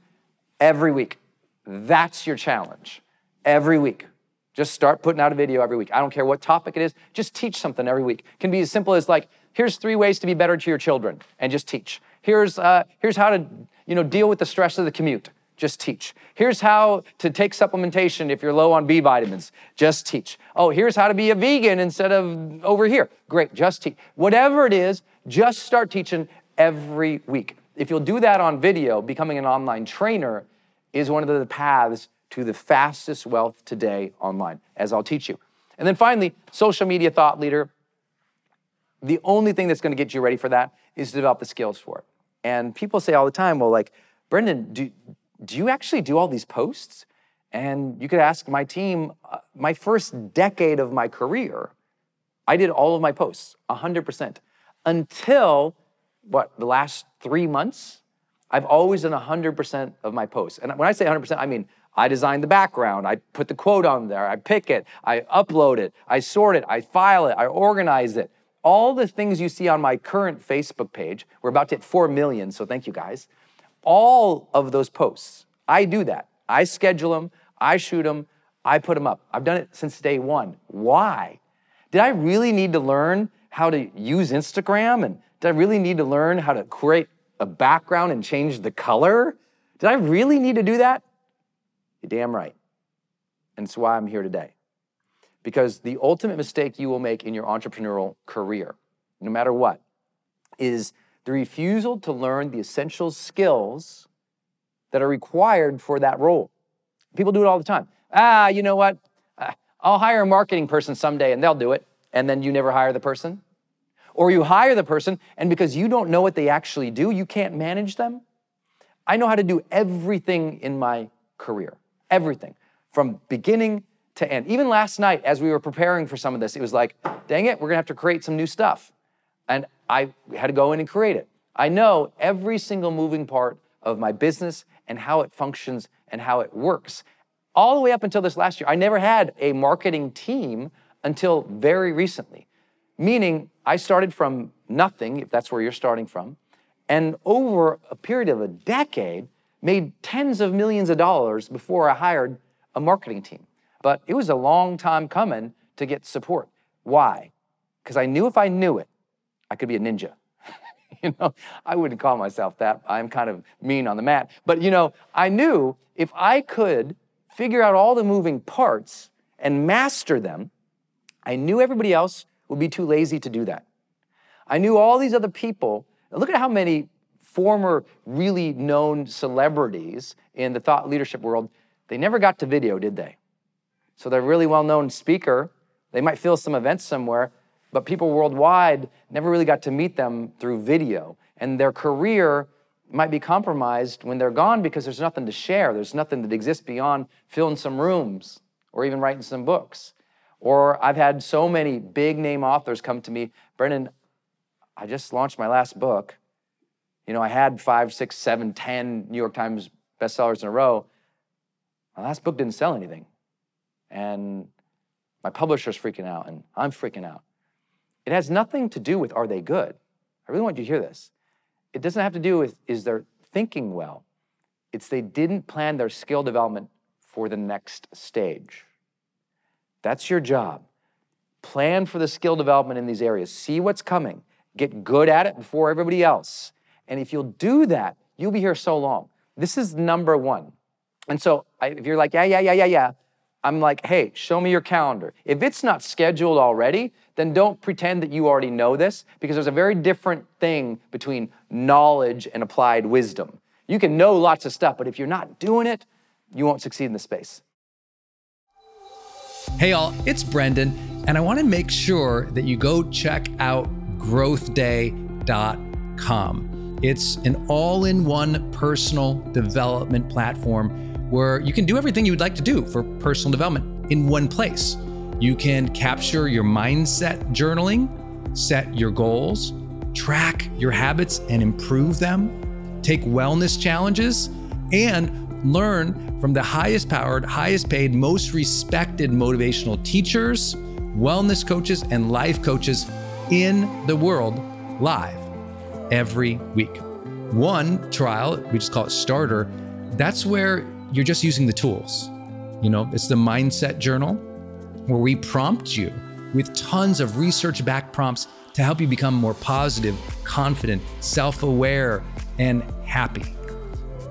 every week. That's your challenge. Every week. Just start putting out a video every week. I don't care what topic it is, just teach something every week. Can be as simple as like, here's three ways to be better to your children, and just teach. Here's, uh, here's how to you know, deal with the stress of the commute. Just teach. Here's how to take supplementation if you're low on B vitamins. Just teach. Oh, here's how to be a vegan instead of over here. Great, just teach. Whatever it is, just start teaching every week. If you'll do that on video, becoming an online trainer is one of the paths to the fastest wealth today online, as I'll teach you. And then finally, social media thought leader. The only thing that's to get you ready for that is to develop the skills for it. And people say all the time, well, like, Brendon, do, do you actually do all these posts? And you could ask my team, uh, my first decade of my career, I did all of my posts, 100%. Until what, the last three months, I've always done 100% of my posts. And when I say 100%, I mean I design the background, I put the quote on there, I pick it, I upload it, I sort it, I file it, I organize it. All the things you see on my current Facebook page, we're about to hit 4 million, so thank you guys. All of those posts, I do that. I schedule them, I shoot them, I put them up. I've done it since day one. Why? Did I really need to learn how to use Instagram? And did I really need to learn how to create a background and change the color? Did I really need to do that? You're damn right. And it's why I'm here today. Because the ultimate mistake you will make in your entrepreneurial career, no matter what, is the refusal to learn the essential skills that are required for that role. People do it all the time. Ah, you know what? Ah, I'll hire a marketing person someday and they'll do it. And then you never hire the person. Or you hire the person, and because you don't know what they actually do, you can't manage them. I know how to do everything in my career, everything from beginning to end. Even last night, as we were preparing for some of this, it was like, dang it, we're gonna have to create some new stuff. And I had to go in and create it. I know every single moving part of my business and how it functions and how it works. All the way up until this last year, I never had a marketing team until very recently. Meaning, I started from nothing, if that's where you're starting from, and over a period of a decade, made tens of millions of dollars before I hired a marketing team. But it was a long time coming to get support. Why? Because I knew if I knew it, I could be a ninja. *laughs* you know, I wouldn't call myself that. I'm kind of mean on the mat. But you know, I knew if I could figure out all the moving parts and master them, I knew everybody else would be too lazy to do that. I knew all these other people. Look at how many former really known celebrities in the thought leadership world, they never got to video, did they? So they're a really well-known speaker. They might fill some events somewhere, but people worldwide never really got to meet them through video. And their career might be compromised when they're gone because there's nothing to share. There's nothing that exists beyond filling some rooms or even writing some books. Or I've had so many big name authors come to me, Brendon, I just launched my last book. You know, I had five, six, seven, ten New York Times bestsellers in a row. My last book didn't sell anything. And my publisher's freaking out, and I'm freaking out. It has nothing to do with are they good? I really want you to hear this. It doesn't have to do with is their thinking well. It's they didn't plan their skill development for the next stage. That's your job. Plan for the skill development in these areas. See what's coming. Get good at it before everybody else. And if you'll do that, you'll be here so long. This is number one. And so I, if you're like, yeah, yeah, yeah, yeah, yeah, I'm like, hey, show me your calendar. If it's not scheduled already, then don't pretend that you already know this because there's a very different thing between knowledge and applied wisdom. You can know lots of stuff, but if you're not doing it, you won't succeed in the space. Hey, all, it's Brendon, and I want to make sure that you go check out growthday.com. It's an all in one personal development platform where you can do everything you would like to do for personal development in one place. You can capture your mindset journaling, set your goals, track your habits and improve them, take wellness challenges, and learn from the highest powered, highest paid, most respected motivational teachers, wellness coaches, and life coaches in the world live every week. One trial, we just call it Starter, that's where you're just using the tools. You know, it's the mindset journal where we prompt you with tons of research backed prompts to help you become more positive, confident, self aware, and happy.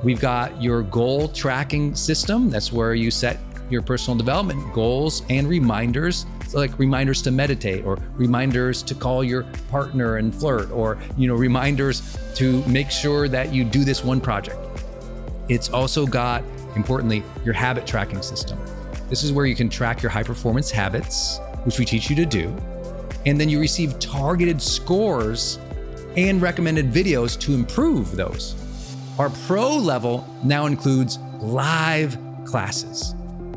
We've got your goal tracking system. That's where you set your personal development goals and reminders so like reminders to meditate or reminders to call your partner and flirt or you know reminders to make sure that you do this one project it's also got importantly your habit tracking system this is where you can track your high performance habits which we teach you to do and then you receive targeted scores and recommended videos to improve those our pro level now includes live classes.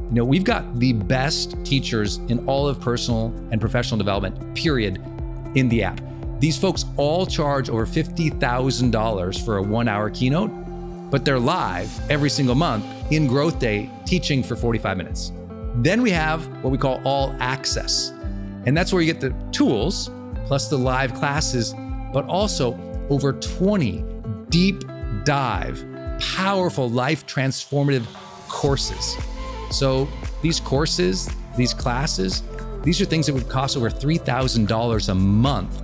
You know, we've got the best teachers in all of personal and professional development, period, in the app. These folks all charge over $50,000 for a one hour keynote, but they're live every single month in GrowthDay teaching for 45 minutes. Then we have what we call all access. And that's where you get the tools plus the live classes, but also over 20 deep dive, powerful life transformative courses. So these courses, these classes, these are things that would cost over $3,000 a month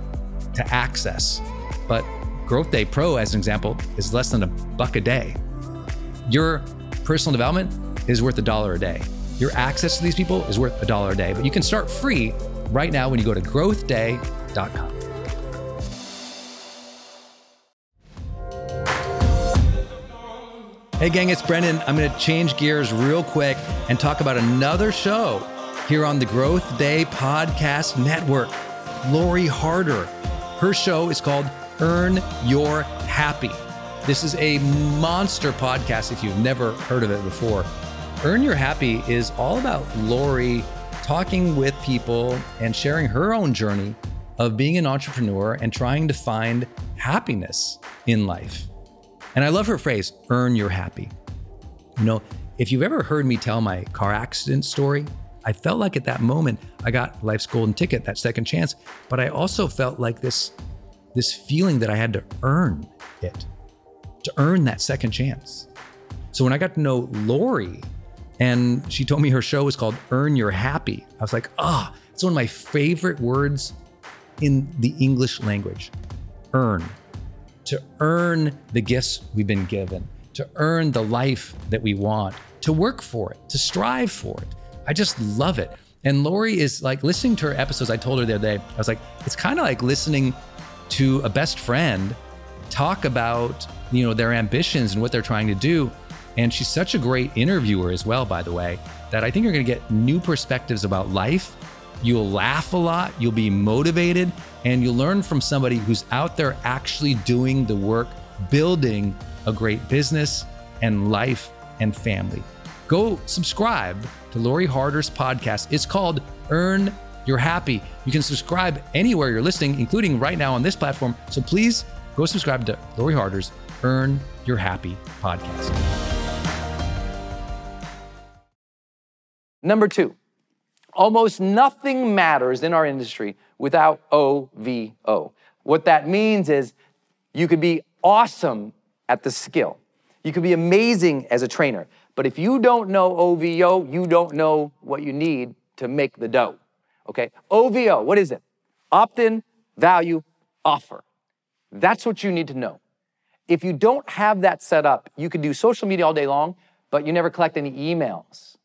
to access. But GrowthDay Pro, as an example, is less than a buck a day. Your personal development is worth a dollar a day. Your access to these people is worth a dollar a day. But you can start free right now when you go to growthday.com. Hey, gang, it's Brendon. I'm going to change gears real quick and talk about another show here on the GrowthDay Podcast Network. Lori Harder. Her show is called Earn Your Happy. This is a monster podcast if you've never heard of it before. Earn Your Happy is all about Lori talking with people and sharing her own journey of being an entrepreneur and trying to find happiness in life. And I love her phrase, earn your happy. You know, if you've ever heard me tell my car accident story, I felt like at that moment I got life's golden ticket, that second chance, but I also felt like this this feeling that I had to earn it, to earn that second chance. So when I got to know Lori and she told me her show was called Earn Your Happy, I was like, ah, oh, it's one of my favorite words in the English language. Earn to earn the gifts we've been given, to earn the life that we want, to work for it, to strive for it. I just love it. And Lori is like listening to her episodes. I told her the other day, I was like, it's kind of like listening to a best friend talk about, you know, their ambitions and what they're trying to do. And she's such a great interviewer as well, by the way, that I think you're going to get new perspectives about life You'll laugh a lot, you'll be motivated, and you'll learn from somebody who's out there actually doing the work, building a great business and life and family. go subscribe to Lori Harder's podcast. It's called Earn Your Happy. You can subscribe anywhere you're listening, including right now on this platform. So please go subscribe to Lori Harder's Earn Your Happy podcast. Number two, almost nothing matters in our industry without OVO. What that means is you could be awesome at the skill. You could be amazing as a trainer. But if you don't know OVO, you don't know what you need to make the dough. Okay? OVO, what is it? Opt in, value, offer. That's what you need to know. If you don't have that set up, you could do social media all day long, but you never collect any emails.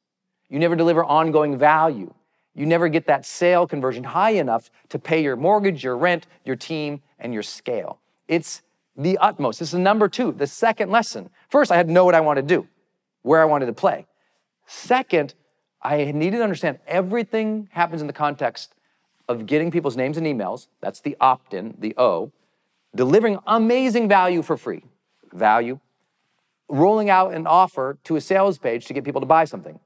You never deliver ongoing value. You never get that sale conversion high enough to pay your mortgage, your rent, your team, and your scale. It's the utmost. This is number two, the second lesson. First, I had to know what I wanted to do, where I wanted to play. Second, I needed to understand everything happens in the context of getting people's names and emails. That's the opt in, the O. Delivering amazing value for free, value. Rolling out an offer to a sales page to get people to buy something,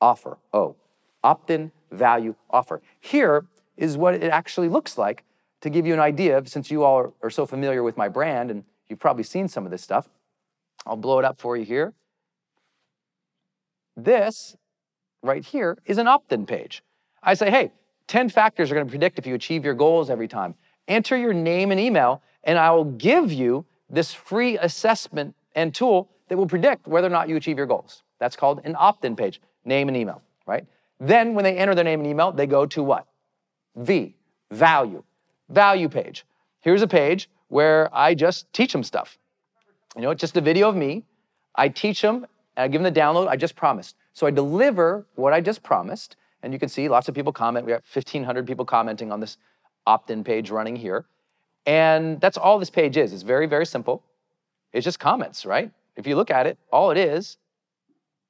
offer, oh. O. Opt in, value, offer. Here is what it actually looks like to give you an idea, since you all are, are so familiar with my brand and you've probably seen some of this stuff. I'll blow it up for you here. This right here is an opt in page. I say, hey, 10 factors are going to predict if you achieve your goals every time. Enter your name and email, and I will give you this free assessment and tool that will predict whether or not you achieve your goals. That's called an opt in page, name and email, right? Then when they enter their name and email, they go to what? V, value, value page. Here's a page where I just teach them stuff. You know, it's just a video of me. I teach them and I give them the download I just promised. So I deliver what I just promised. And you can see lots of people comment. We got 1,500 people commenting on this opt in page running here. And that's all this page is. It's very, very simple. It's just comments, right? If you look at it, all it is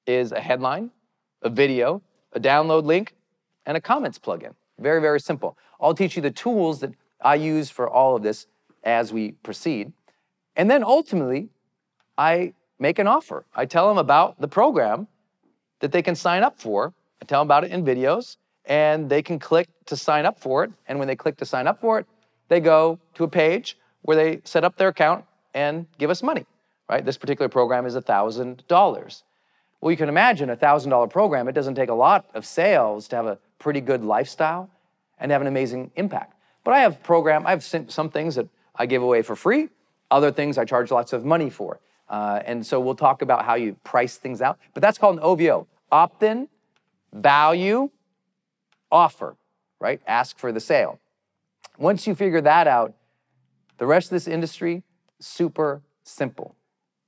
is a headline, a video, a download link, and a comments plugin. Very, very simple. I'll teach you the tools that I use for all of this as we proceed. And then ultimately, I make an offer. I tell them about the program that they can sign up for. I tell them about it in videos, and they can click to sign up for it. And when they click to sign up for it, they go to a page where they set up their account and give us money, right? This particular program is $1,000. Well, you can imagine a $1,000 program, it doesn't take a lot of sales to have a pretty good lifestyle and have an amazing impact. But I have program, I have some things that I give away for free, other things I charge lots of money for. Uh, and so we'll talk about how you price things out. But that's called an OVO opt in, value, offer, right? Ask for the sale. Once you figure that out, the rest of this industry, super simple.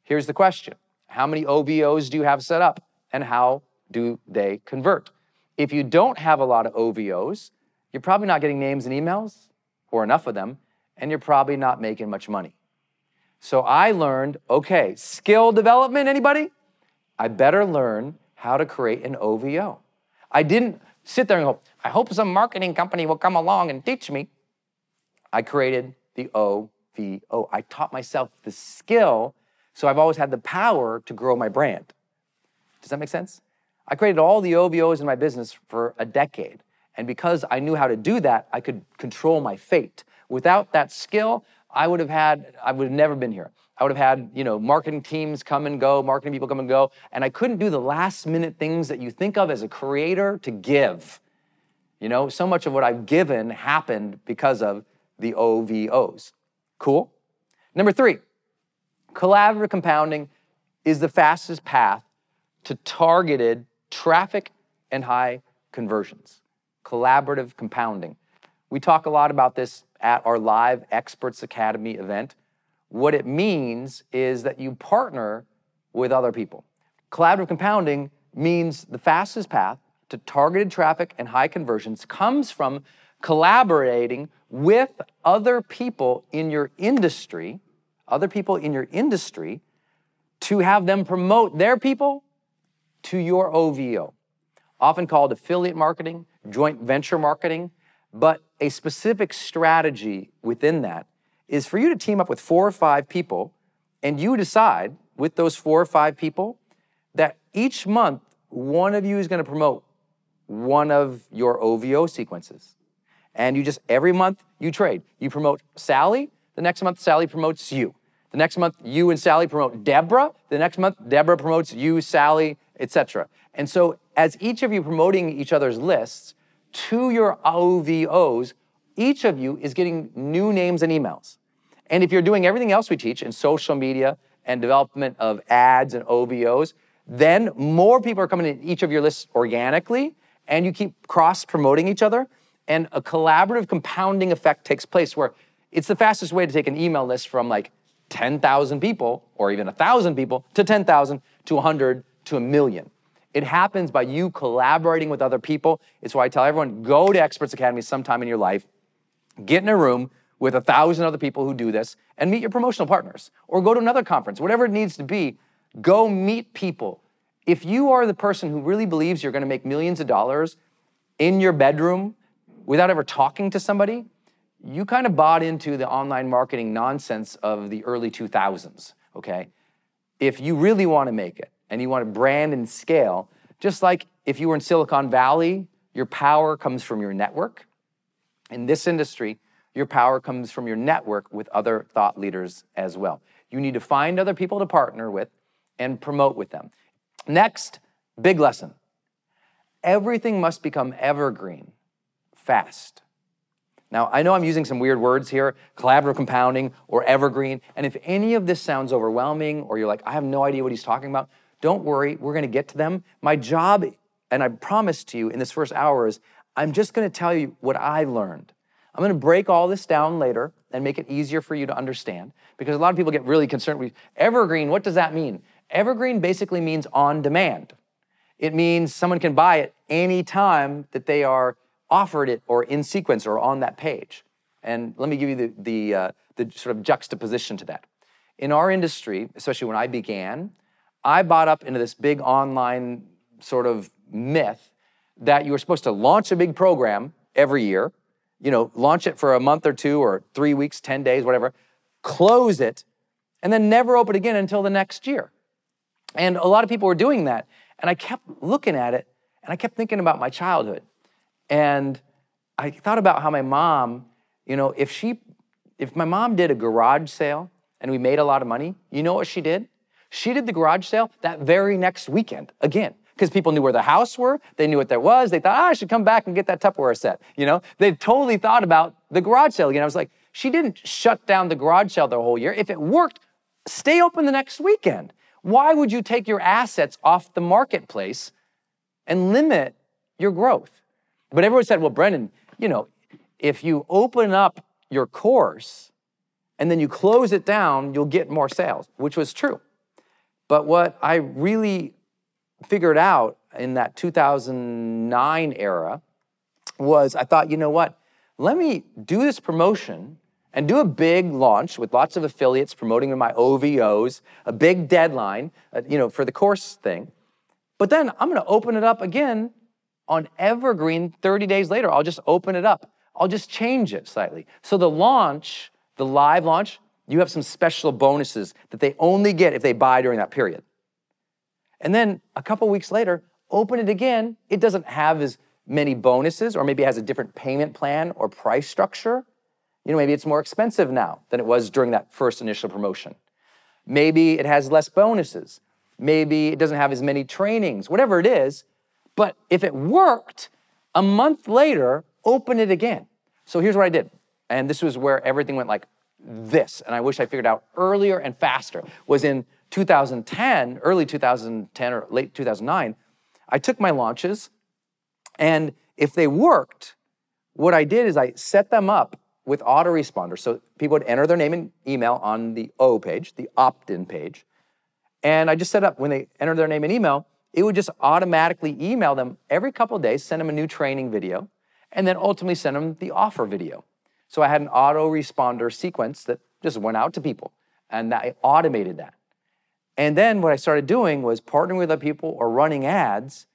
Here's the question How many OVOs do you have set up, and how do they convert? If you don't have a lot of OVOs, you're probably not getting names and emails, or enough of them, and you're probably not making much money. So I learned, okay, skill development, anybody? I better learn how to create an OVO. I didn't sit there and go, I hope some marketing company will come along and teach me. I created the OVO. I taught myself the skill, so I've always had the power to grow my brand. Does that make sense? I created all the OVOs in my business for a decade. And because I knew how to do that, I could control my fate. Without that skill, I would have had, I would have never been here. I would have had, you know, marketing teams come and go, marketing people come and go, and I couldn't do the last minute things that you think of as a creator to give. You know, so much of what I've given happened because of the OVOs. Cool? Number three, collaborative compounding is the fastest path to targeted traffic and high conversions. Collaborative compounding. We talk a lot about this at our live Experts Academy event. What it means is that you partner with other people. Collaborative compounding means the fastest path to targeted traffic and high conversions comes from collaborating with other people in your industry, other people in your industry, to have them promote their people to your OVO. Often called affiliate marketing, joint venture marketing, but a specific strategy within that is for you to team up with four or five people and you decide with those four or five people that each month, one of you is going to promote one of your OVO sequences. And you just, every month, you trade. You promote Sally, the next month, Sally promotes you. The next month, you and Sally promote Deborah. The next month, Deborah promotes you, Sally, etc. And so, as each of you promoting each other's lists to your OVOs, each of you is getting new names and emails. And if you're doing everything else we teach in social media and development of ads and OVOs, then more people are coming in each of your lists organically, and you keep cross promoting each other. And a collaborative compounding effect takes place where it's the fastest way to take an email list from like 10,000 people or even 1,000 people to 10,000 to 100 to a million. It happens by you collaborating with other people. It's why I tell everyone go to Experts Academy sometime in your life, get in a room with a thousand other people who do this, and meet your promotional partners. Or go to another conference, whatever it needs to be. Go meet people. If you are the person who really believes you're gonna make millions of dollars in your bedroom without ever talking to somebody, you kind of bought into the online marketing nonsense of the early 2000s, okay? If you really wanna make it and you wanna brand and scale, just like if you were in Silicon Valley, your power comes from your network. In this industry, your power comes from your network with other thought leaders as well. You need to find other people to partner with and promote with them. Next, big lesson everything must become evergreen fast. Now, I know I'm using some weird words here collaborative compounding or evergreen. And if any of this sounds overwhelming or you're like, I have no idea what he's talking about, don't worry, we're gonna get to them. My job, and I promise to you in this first hour, is I'm just gonna tell you what I learned. I'm gonna break all this down later and make it easier for you to understand because a lot of people get really concerned with evergreen. What does that mean? Evergreen basically means on demand. It means someone can buy it any time that they are offered it or in sequence or on that page. And let me give you the, the, uh, the sort of juxtaposition to that. In our industry, especially when I began, I bought up into this big online sort of myth that you were supposed to launch a big program every year, you know, launch it for a month or two or three weeks, 10 days, whatever, close it, and then never open again until the next year. And a lot of people were doing that. And I kept looking at it and I kept thinking about my childhood. And I thought about how my mom, you know, if she, if my mom did a garage sale and we made a lot of money, you know what she did? She did the garage sale that very next weekend again because people knew where the house were, they knew what there was. They thought, ah, I should come back and get that Tupperware set. You know, they totally thought about the garage sale again. I was like, she didn't shut down the garage sale the whole year. If it worked, stay open the next weekend. Why would you take your assets off the marketplace and limit your growth? But everyone said, well, Brendon, you know, if you open up your course and then you close it down, you'll get more sales, which was true. But what I really figured out in that 2009 era was I thought, you know what? Let me do this promotion and do a big launch with lots of affiliates promoting my OVOs, a big deadline, uh, you know, for the course thing. But then I'm going to open it up again on Evergreen 30 days later. I'll just open it up. I'll just change it slightly. So the launch, the live launch, you have some special bonuses that they only get if they buy during that period. And then a couple weeks later, open it again. It doesn't have as many bonuses, or maybe it has a different payment plan or price structure. You know, maybe it's more expensive now than it was during that first initial promotion. Maybe it has less bonuses. Maybe it doesn't have as many trainings, whatever it is. But if it worked, a month later, open it again. So here's what I did. And this was where everything went like this. And I wish I figured out earlier and faster. Was in 2010, early 2010 or late 2009, I took my launches and if they worked, what I did is I set them up with autoresponders. So people would enter their name and email on the O page, the opt in page. And I just set up when they enter their name and email, it would just automatically email them every couple days, send them a new training video, and then ultimately send them the offer video. So I had an autoresponder sequence that just went out to people, and I automated that. And then what I started doing was partnering with other people or running ads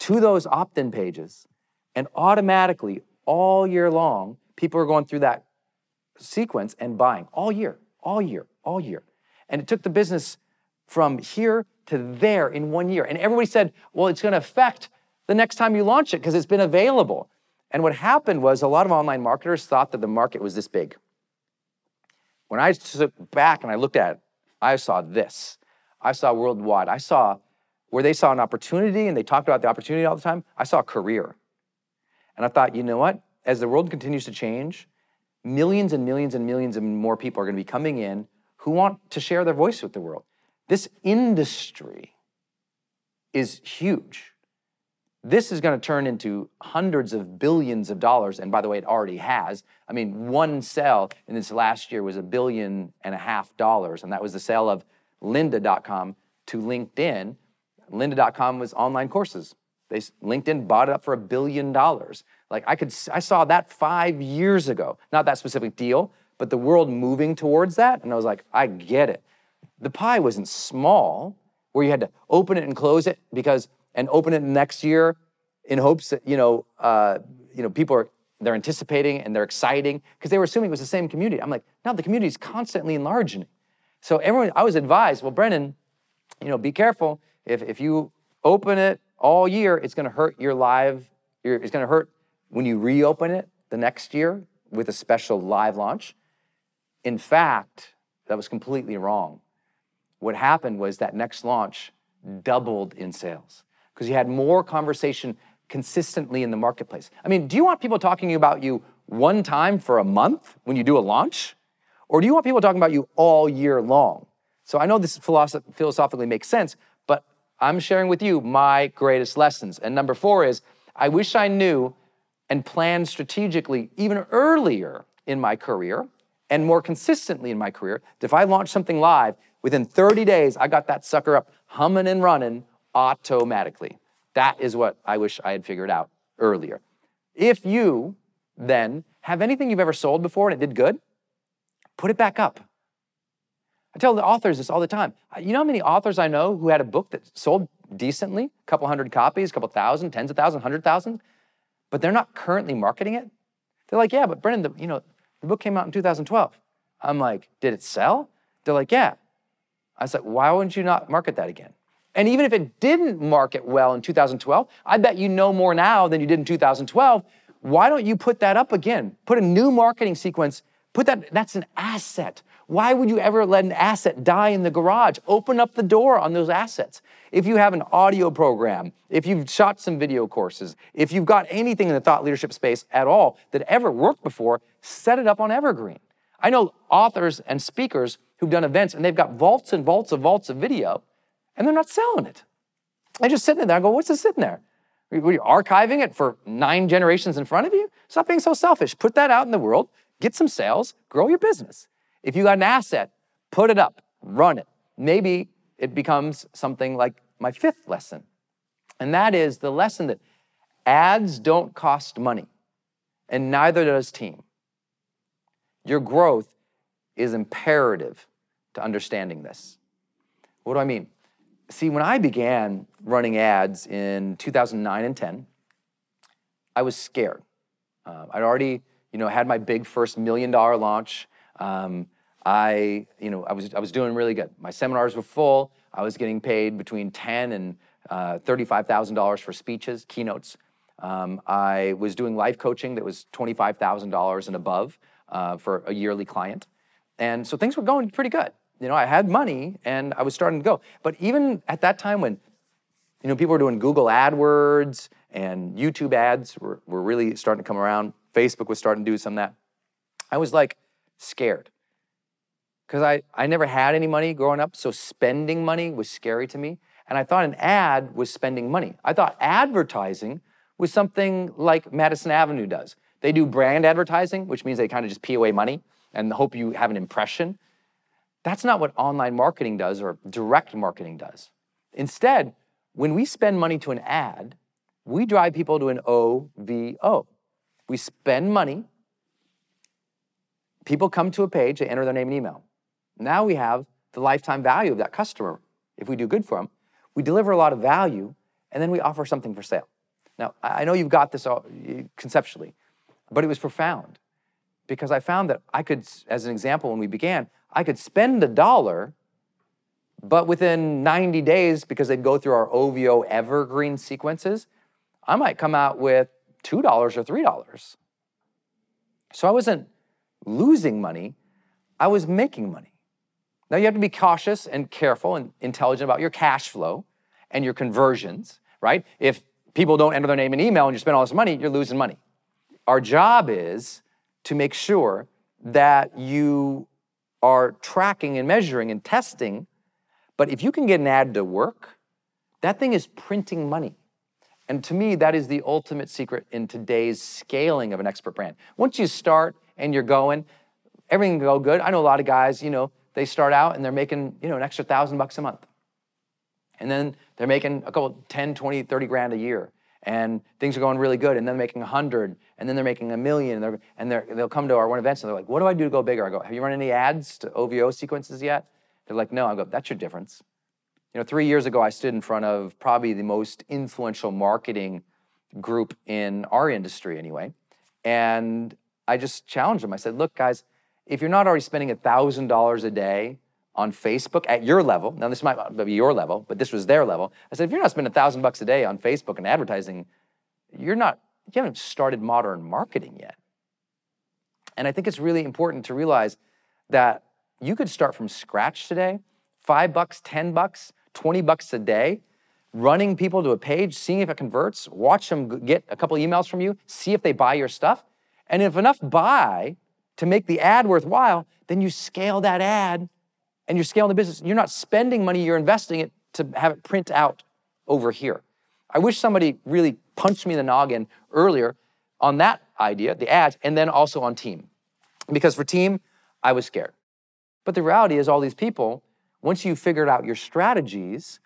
to those opt in pages. And automatically, all year long, people are going through that sequence and buying all year, all year, all year. And it took the business from here to there in one year. And everybody said, well, it's going to affect the next time you launch it because it's been available. And what happened was a lot of online marketers thought that the market was this big. When I took back and I looked at it, I saw this. I saw worldwide. I saw where they saw an opportunity and they talked about the opportunity all the time. I saw a career. And I thought, you know what? As the world continues to change, millions and millions and millions and more people are going to be coming in who want to share their voice with the world. This industry is huge. This is going to turn into hundreds of billions of dollars. And by the way, it already has. I mean, one sale in this last year was a billion and a half dollars. And that was the sale of lynda.com to LinkedIn. Lynda.com was online courses. They, LinkedIn bought it up for a billion dollars. Like I could, I saw that five years ago. Not that specific deal, but the world moving towards that. And I was like, I get it. The pie wasn't small, where you had to open it and close it because, and open it next year in hopes that you know, uh, you know, people are they're anticipating and they're exciting because they were assuming it was the same community. I'm like, no, the community is constantly enlarging. So everyone, I was advised, well, Brendon, you know, be careful. If if you open it all year, it's going to hurt your live. Your, it's going to hurt when you reopen it the next year with a special live launch. In fact, that was completely wrong. What happened was that next launch doubled in sales because you had more conversation consistently in the marketplace. I mean, do you want people talking about you one time for a month when you do a launch? Or do you want people talking about you all year long? So I know this philosoph- philosophically makes sense, but I'm sharing with you my greatest lessons. And number four is I wish I knew and planned strategically even earlier in my career and more consistently in my career that if I launch something live, within 30 days, I got that sucker up humming and running automatically. That is what I wish I had figured out earlier. If you then have anything you've ever sold before and it did good, put it back up. I tell the authors this all the time. You know how many authors I know who had a book that sold decently, a couple hundred copies, a couple thousand, tens of thousands, hundred thousand, but they're not currently marketing it? They're like, yeah, but Brendon, the, you know, the book came out in 2012. I'm like, did it sell? They're like, yeah. I said, why wouldn't you not market that again? And even if it didn't market well in 2012, I bet you know more now than you did in 2012. Why don't you put that up again? Put a new marketing sequence. Put that, that's an asset. Why would you ever let an asset die in the garage? Open up the door on those assets. If you have an audio program, if you've shot some video courses, if you've got anything in the thought leadership space at all that ever worked before, set it up on Evergreen. I know authors and speakers who've done events and they've got vaults and vaults of vaults of video and they're not selling it. They're just sitting there. I go, what's this sitting there? Are you archiving it for nine generations in front of you? Stop being so selfish. Put that out in the world, get some sales, grow your business. If you got an asset, put it up, run it. Maybe it becomes something like my fifth lesson. And that is the lesson that ads don't cost money, and neither does team. Your growth is imperative to understanding this. What do I mean? See, when I began running ads in 2009 and 10, I was scared. Uh, I'd already, you know, had my big first million dollar launch. Um, I, you know, I was, I was doing really good. My seminars were full. I was getting paid between ten and uh, thirty-five thousand dollars for speeches, keynotes. Um, I was doing life coaching that was twenty-five thousand dollars and above uh, for a yearly client, and so things were going pretty good. You know, I had money and I was starting to go. But even at that time when, you know, people were doing Google AdWords and YouTube ads were, were really starting to come around. Facebook was starting to do some of that. I was like scared because I, I never had any money growing up, so spending money was scary to me. And I thought an ad was spending money. I thought advertising was something like Madison Avenue does. They do brand advertising, which means they kind of just pee away money and hope you have an impression. That's not what online marketing does or direct marketing does. Instead, when we spend money to an ad, we drive people to an OVO. We spend money, people come to a page, they enter their name and email. Now we have the lifetime value of that customer if we do good for them. We deliver a lot of value, and then we offer something for sale. Now, I know you've got this all conceptually, but it was profound because I found that I could, as an example, when we began, I could spend a dollar, But within 90 days, because they'd go through our OVO evergreen sequences, I might come out with $2 or $3. So I wasn't losing money, I was making money. Now you have to be cautious and careful and intelligent about your cash flow and your conversions, right? If people don't enter their name and email and you spend all this money, you're losing money. Our job is to make sure that you are tracking and measuring and testing. But if you can get an ad to work, that thing is printing money. And to me, that is the ultimate secret in today's scaling of an expert brand. Once you start and you're going, everything can go good. I know a lot of guys, you know, they start out and they're making, you know, an extra thousand bucks a month. And then they're making a couple 10, 20, 30 grand a year. And things are going really good. And then they're making a hundred, and then they're making a million. And, they're, and they're, they'll come to our one events and they're like, what do I do to go bigger? I go, have you run any ads to OVO sequences yet? They're like, no. I go, that's your difference. You know, three years ago, I stood in front of probably the most influential marketing group in our industry, anyway. And I just challenged them. I said, look, guys, if you're not already spending $1,000 a day on Facebook at your level, now this might not be your level, but this was their level. I said, if you're not spending a thousand bucks a day on Facebook and advertising, you're not, you haven't started modern marketing yet. And I think it's really important to realize that you could start from scratch today, five bucks, 10 bucks, 20 bucks a day, running people to a page, seeing if it converts, watch them get a couple emails from you, see if they buy your stuff. And if enough buy to make the ad worthwhile, then you scale that ad and you're scaling the business. You're not spending money, you're investing it to have it print out over here. I wish somebody really punched me in the noggin earlier on that idea, the ads, and then also on team. Because for team, I was scared. But the reality is, all these people once you've figured out your strategies,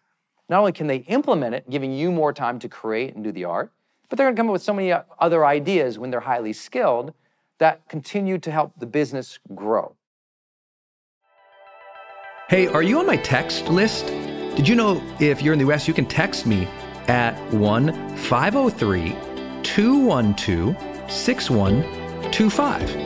not only can they implement it, giving you more time to create and do the art, but they're gonna come up with so many other ideas when they're highly skilled that continue to help the business grow. Hey, are you on my text list? Did you know if you're in the US, you can text me at 1 503 212 6125.